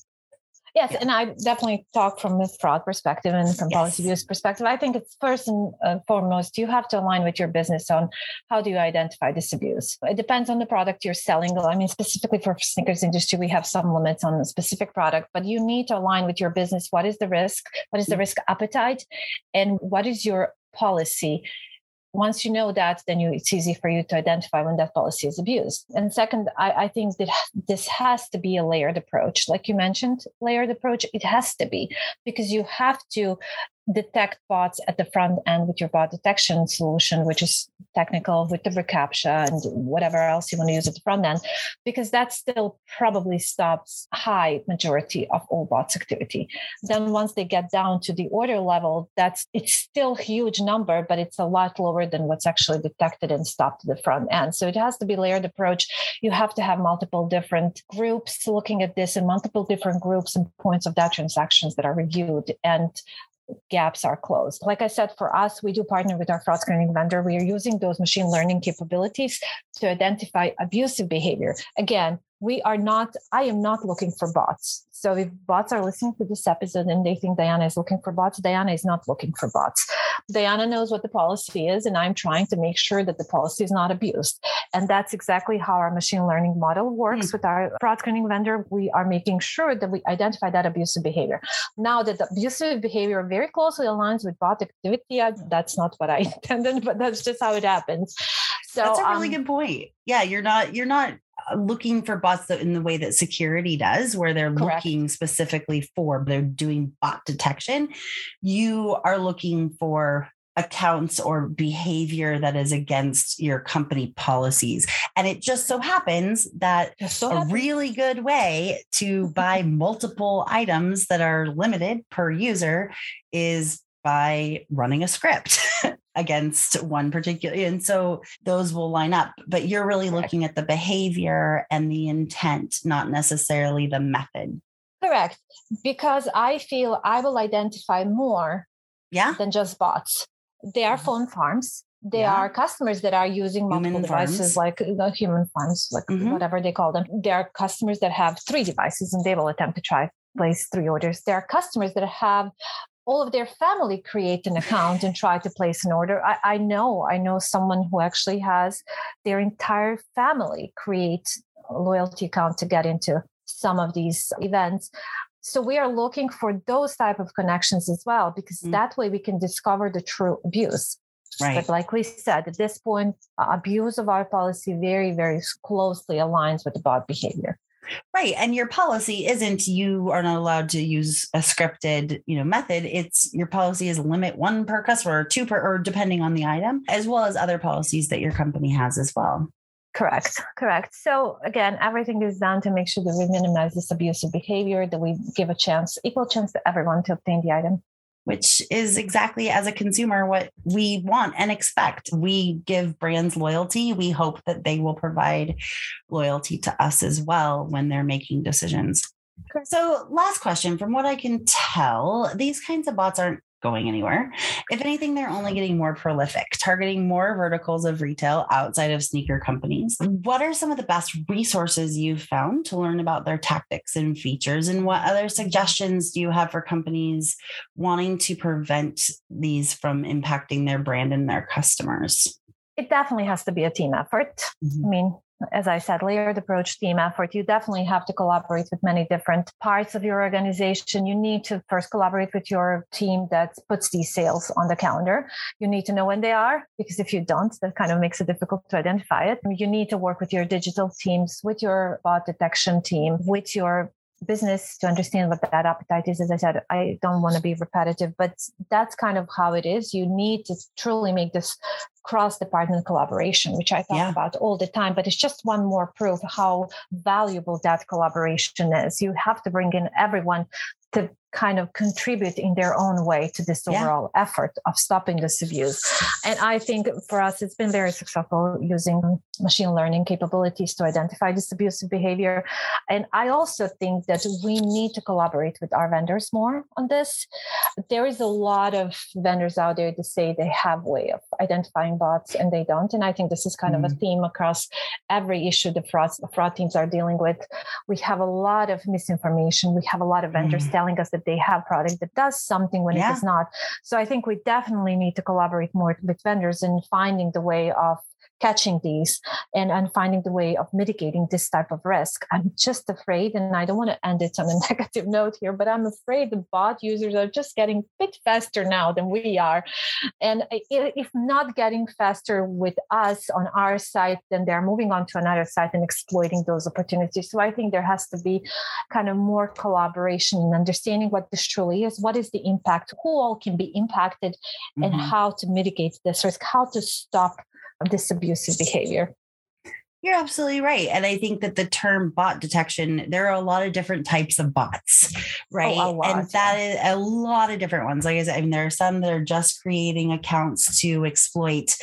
Yes, yeah. and I definitely talk from a fraud perspective and from yes. policy abuse perspective. I think it's first and uh, foremost you have to align with your business on how do you identify this abuse. It depends on the product you're selling. I mean, specifically for sneakers industry, we have some limits on the specific product, but you need to align with your business. What is the risk? What is the mm. risk appetite? And what is your policy once you know that, then you, it's easy for you to identify when that policy is abused. And second, I, I think that this has to be a layered approach. Like you mentioned, layered approach, it has to be because you have to detect bots at the front end with your bot detection solution, which is technical with the reCAPTCHA and whatever else you want to use at the front end, because that still probably stops high majority of all bots activity. Then once they get down to the order level, that's it's still huge number, but it's a lot lower than what's actually detected and stopped at the front end. So it has to be layered approach. You have to have multiple different groups looking at this and multiple different groups and points of that transactions that are reviewed. And gaps are closed. Like I said, for us, we do partner with our fraud screening vendor. We are using those machine learning capabilities to identify abusive behavior. Again, we are not, I am not looking for bots. So if bots are listening to this episode and they think Diana is looking for bots, Diana is not looking for bots. Diana knows what the policy is, and I'm trying to make sure that the policy is not abused. And that's exactly how our machine learning model works mm. with our fraud screening vendor. We are making sure that we identify that abusive behavior. Now that the abusive behavior very closely aligns with bot activity, that's not what I intended, but that's just how it happens. So that's a really um, good point. Yeah, you're not you're not looking for bots in the way that security does, where they're Correct. looking specifically for, they're doing bot detection. You are looking for accounts or behavior that is against your company policies. And it just so happens that so a happens. really good way to buy multiple items that are limited per user is by running a script. against one particular and so those will line up but you're really looking at the behavior and the intent not necessarily the method. Correct because i feel i will identify more yeah. than just bots. They are phone farms. They yeah. are customers that are using multiple devices farms. like the human farms like mm-hmm. whatever they call them. There are customers that have three devices and they will attempt to try place three orders. There are customers that have all of their family create an account and try to place an order. I, I know, I know someone who actually has their entire family create a loyalty account to get into some of these events. So we are looking for those type of connections as well, because mm. that way we can discover the true abuse. Right. But like we said, at this point, abuse of our policy very, very closely aligns with the bot behavior. Right. And your policy isn't you are not allowed to use a scripted, you know, method. It's your policy is limit one per customer or two per or depending on the item, as well as other policies that your company has as well. Correct, correct. So again, everything is done to make sure that we minimize this abusive behavior, that we give a chance, equal chance to everyone to obtain the item which is exactly as a consumer what we want and expect. We give brands loyalty. We hope that they will provide loyalty to us as well when they're making decisions. So, last question from what I can tell, these kinds of bots aren't going anywhere. If anything, they're only getting more prolific, targeting more verticals of retail outside of sneaker companies. What are some of the best resources you've found to learn about their tactics and features? And what other suggestions do you have for companies wanting to prevent these from impacting their brand and their customers? It definitely has to be a team effort. Mm-hmm. I mean, as I said, layered approach team effort, you definitely have to collaborate with many different parts of your organization. You need to first collaborate with your team that puts these sales on the calendar. You need to know when they are, because if you don't, that kind of makes it difficult to identify it. You need to work with your digital teams, with your bot detection team, with your business to understand what that appetite is. As I said, I don't want to be repetitive, but that's kind of how it is. You need to truly make this cross department collaboration, which I talk yeah. about all the time, but it's just one more proof how valuable that collaboration is. You have to bring in everyone to kind of contribute in their own way to this overall yeah. effort of stopping this abuse. And I think for us, it's been very successful using machine learning capabilities to identify this abusive behavior. And I also think that we need to collaborate with our vendors more on this. There is a lot of vendors out there that say they have way of identifying bots and they don't. And I think this is kind mm-hmm. of a mm-hmm. theme across every issue the fraud, the fraud teams are dealing with. We have a lot of misinformation. We have a lot of vendors mm-hmm. telling us that they have product that does something when yeah. it does not. So I think we definitely need to collaborate more with vendors in finding the way of catching these and, and finding the way of mitigating this type of risk. I'm just afraid, and I don't want to end it on a negative note here, but I'm afraid the bot users are just getting a bit faster now than we are. And if not getting faster with us on our site, then they're moving on to another site and exploiting those opportunities. So I think there has to be kind of more collaboration and understanding what this truly is, what is the impact, who all can be impacted, mm-hmm. and how to mitigate this risk, how to stop this abusive behavior. You're absolutely right. And I think that the term bot detection, there are a lot of different types of bots, right? Oh, lot, and that yeah. is a lot of different ones. Like I said, I mean, there are some that are just creating accounts to exploit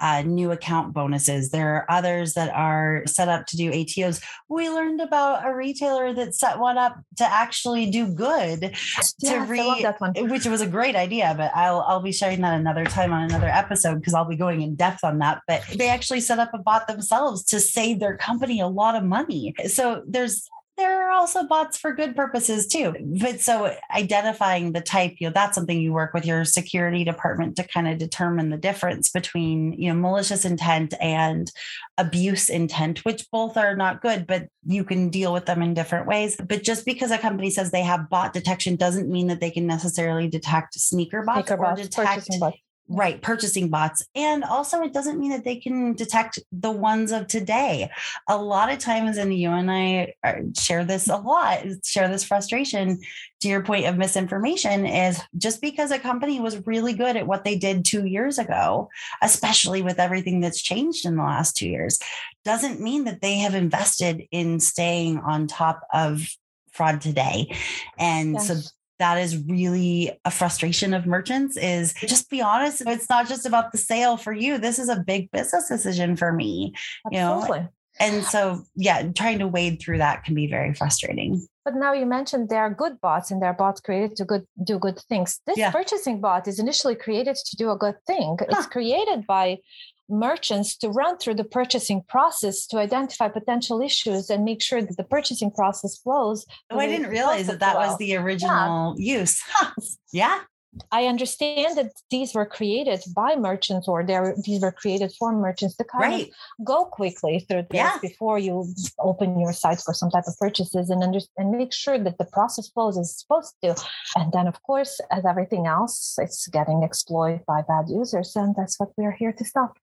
uh, new account bonuses. There are others that are set up to do ATOs. We learned about a retailer that set one up to actually do good to read which was a great idea, but I'll I'll be sharing that another time on another episode because I'll be going in depth on that. But they actually set up a bot themselves to save their company a lot of money. So there's there are also bots for good purposes too. But so identifying the type, you know, that's something you work with your security department to kind of determine the difference between, you know, malicious intent and abuse intent, which both are not good, but you can deal with them in different ways. But just because a company says they have bot detection doesn't mean that they can necessarily detect sneaker bots sneaker or bots, detect bots right purchasing bots and also it doesn't mean that they can detect the ones of today a lot of times and you and i uh, share this a lot share this frustration to your point of misinformation is just because a company was really good at what they did two years ago especially with everything that's changed in the last two years doesn't mean that they have invested in staying on top of fraud today and yes. so that is really a frustration of merchants is just be honest it's not just about the sale for you this is a big business decision for me Absolutely. you know and so yeah trying to wade through that can be very frustrating but now you mentioned there are good bots and there are bots created to good do good things this yeah. purchasing bot is initially created to do a good thing huh. it's created by merchants to run through the purchasing process to identify potential issues and make sure that the purchasing process flows. Oh, I didn't realize that that was the original yeah. use. yeah. I understand that these were created by merchants or they these were created for merchants to kind right. of go quickly through this yeah. before you open your site for some type of purchases and under, and make sure that the process flows as supposed to. And then of course, as everything else, it's getting exploited by bad users. And that's what we're here to stop.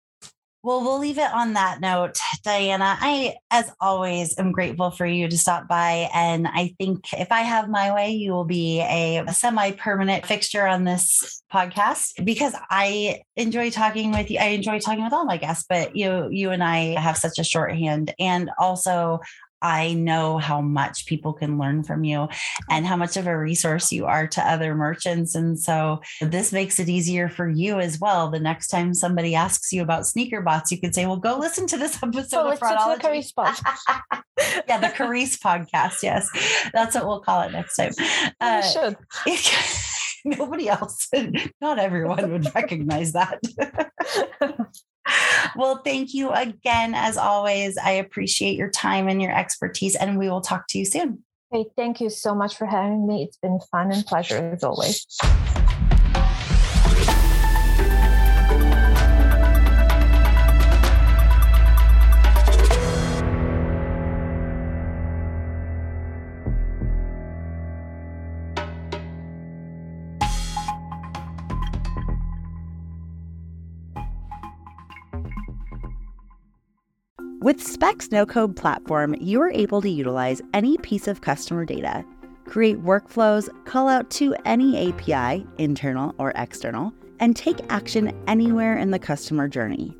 Well, we'll leave it on that note. Diana, I, as always, am grateful for you to stop by. And I think if I have my way, you will be a, semi permanent fixture on this podcast because I enjoy talking with you. I enjoy talking with all my guests, but you, you and I have such a shorthand. And also, I know how much people can learn from you and how much of a resource you are to other merchants. And so this makes it easier for you as well. The next time somebody asks you about sneaker bots, you can say, well, go listen to this episode oh, of Fraudology. The Karisse pod. yeah, the Karisse podcast. Yes. That's what we'll call it next time. Uh, should. nobody else, not everyone would recognize that. Well, thank you again. As always, I appreciate your time and your expertise, and we will talk to you soon. Hey, thank you so much for having me. It's been fun and pleasure as always. With Specs no code platform, you are able to utilize any piece of customer data, create workflows, call out to any API, internal or external, and take action anywhere in the customer journey.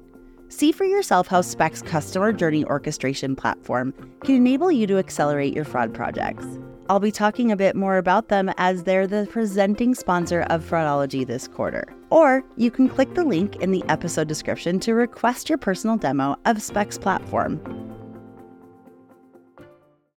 See for yourself how Specs customer journey orchestration platform can enable you to accelerate your fraud projects. I'll be talking a bit more about them as they're the presenting sponsor of Fraudology this quarter. Or you can click the link in the episode description to request your personal demo of Specs platform.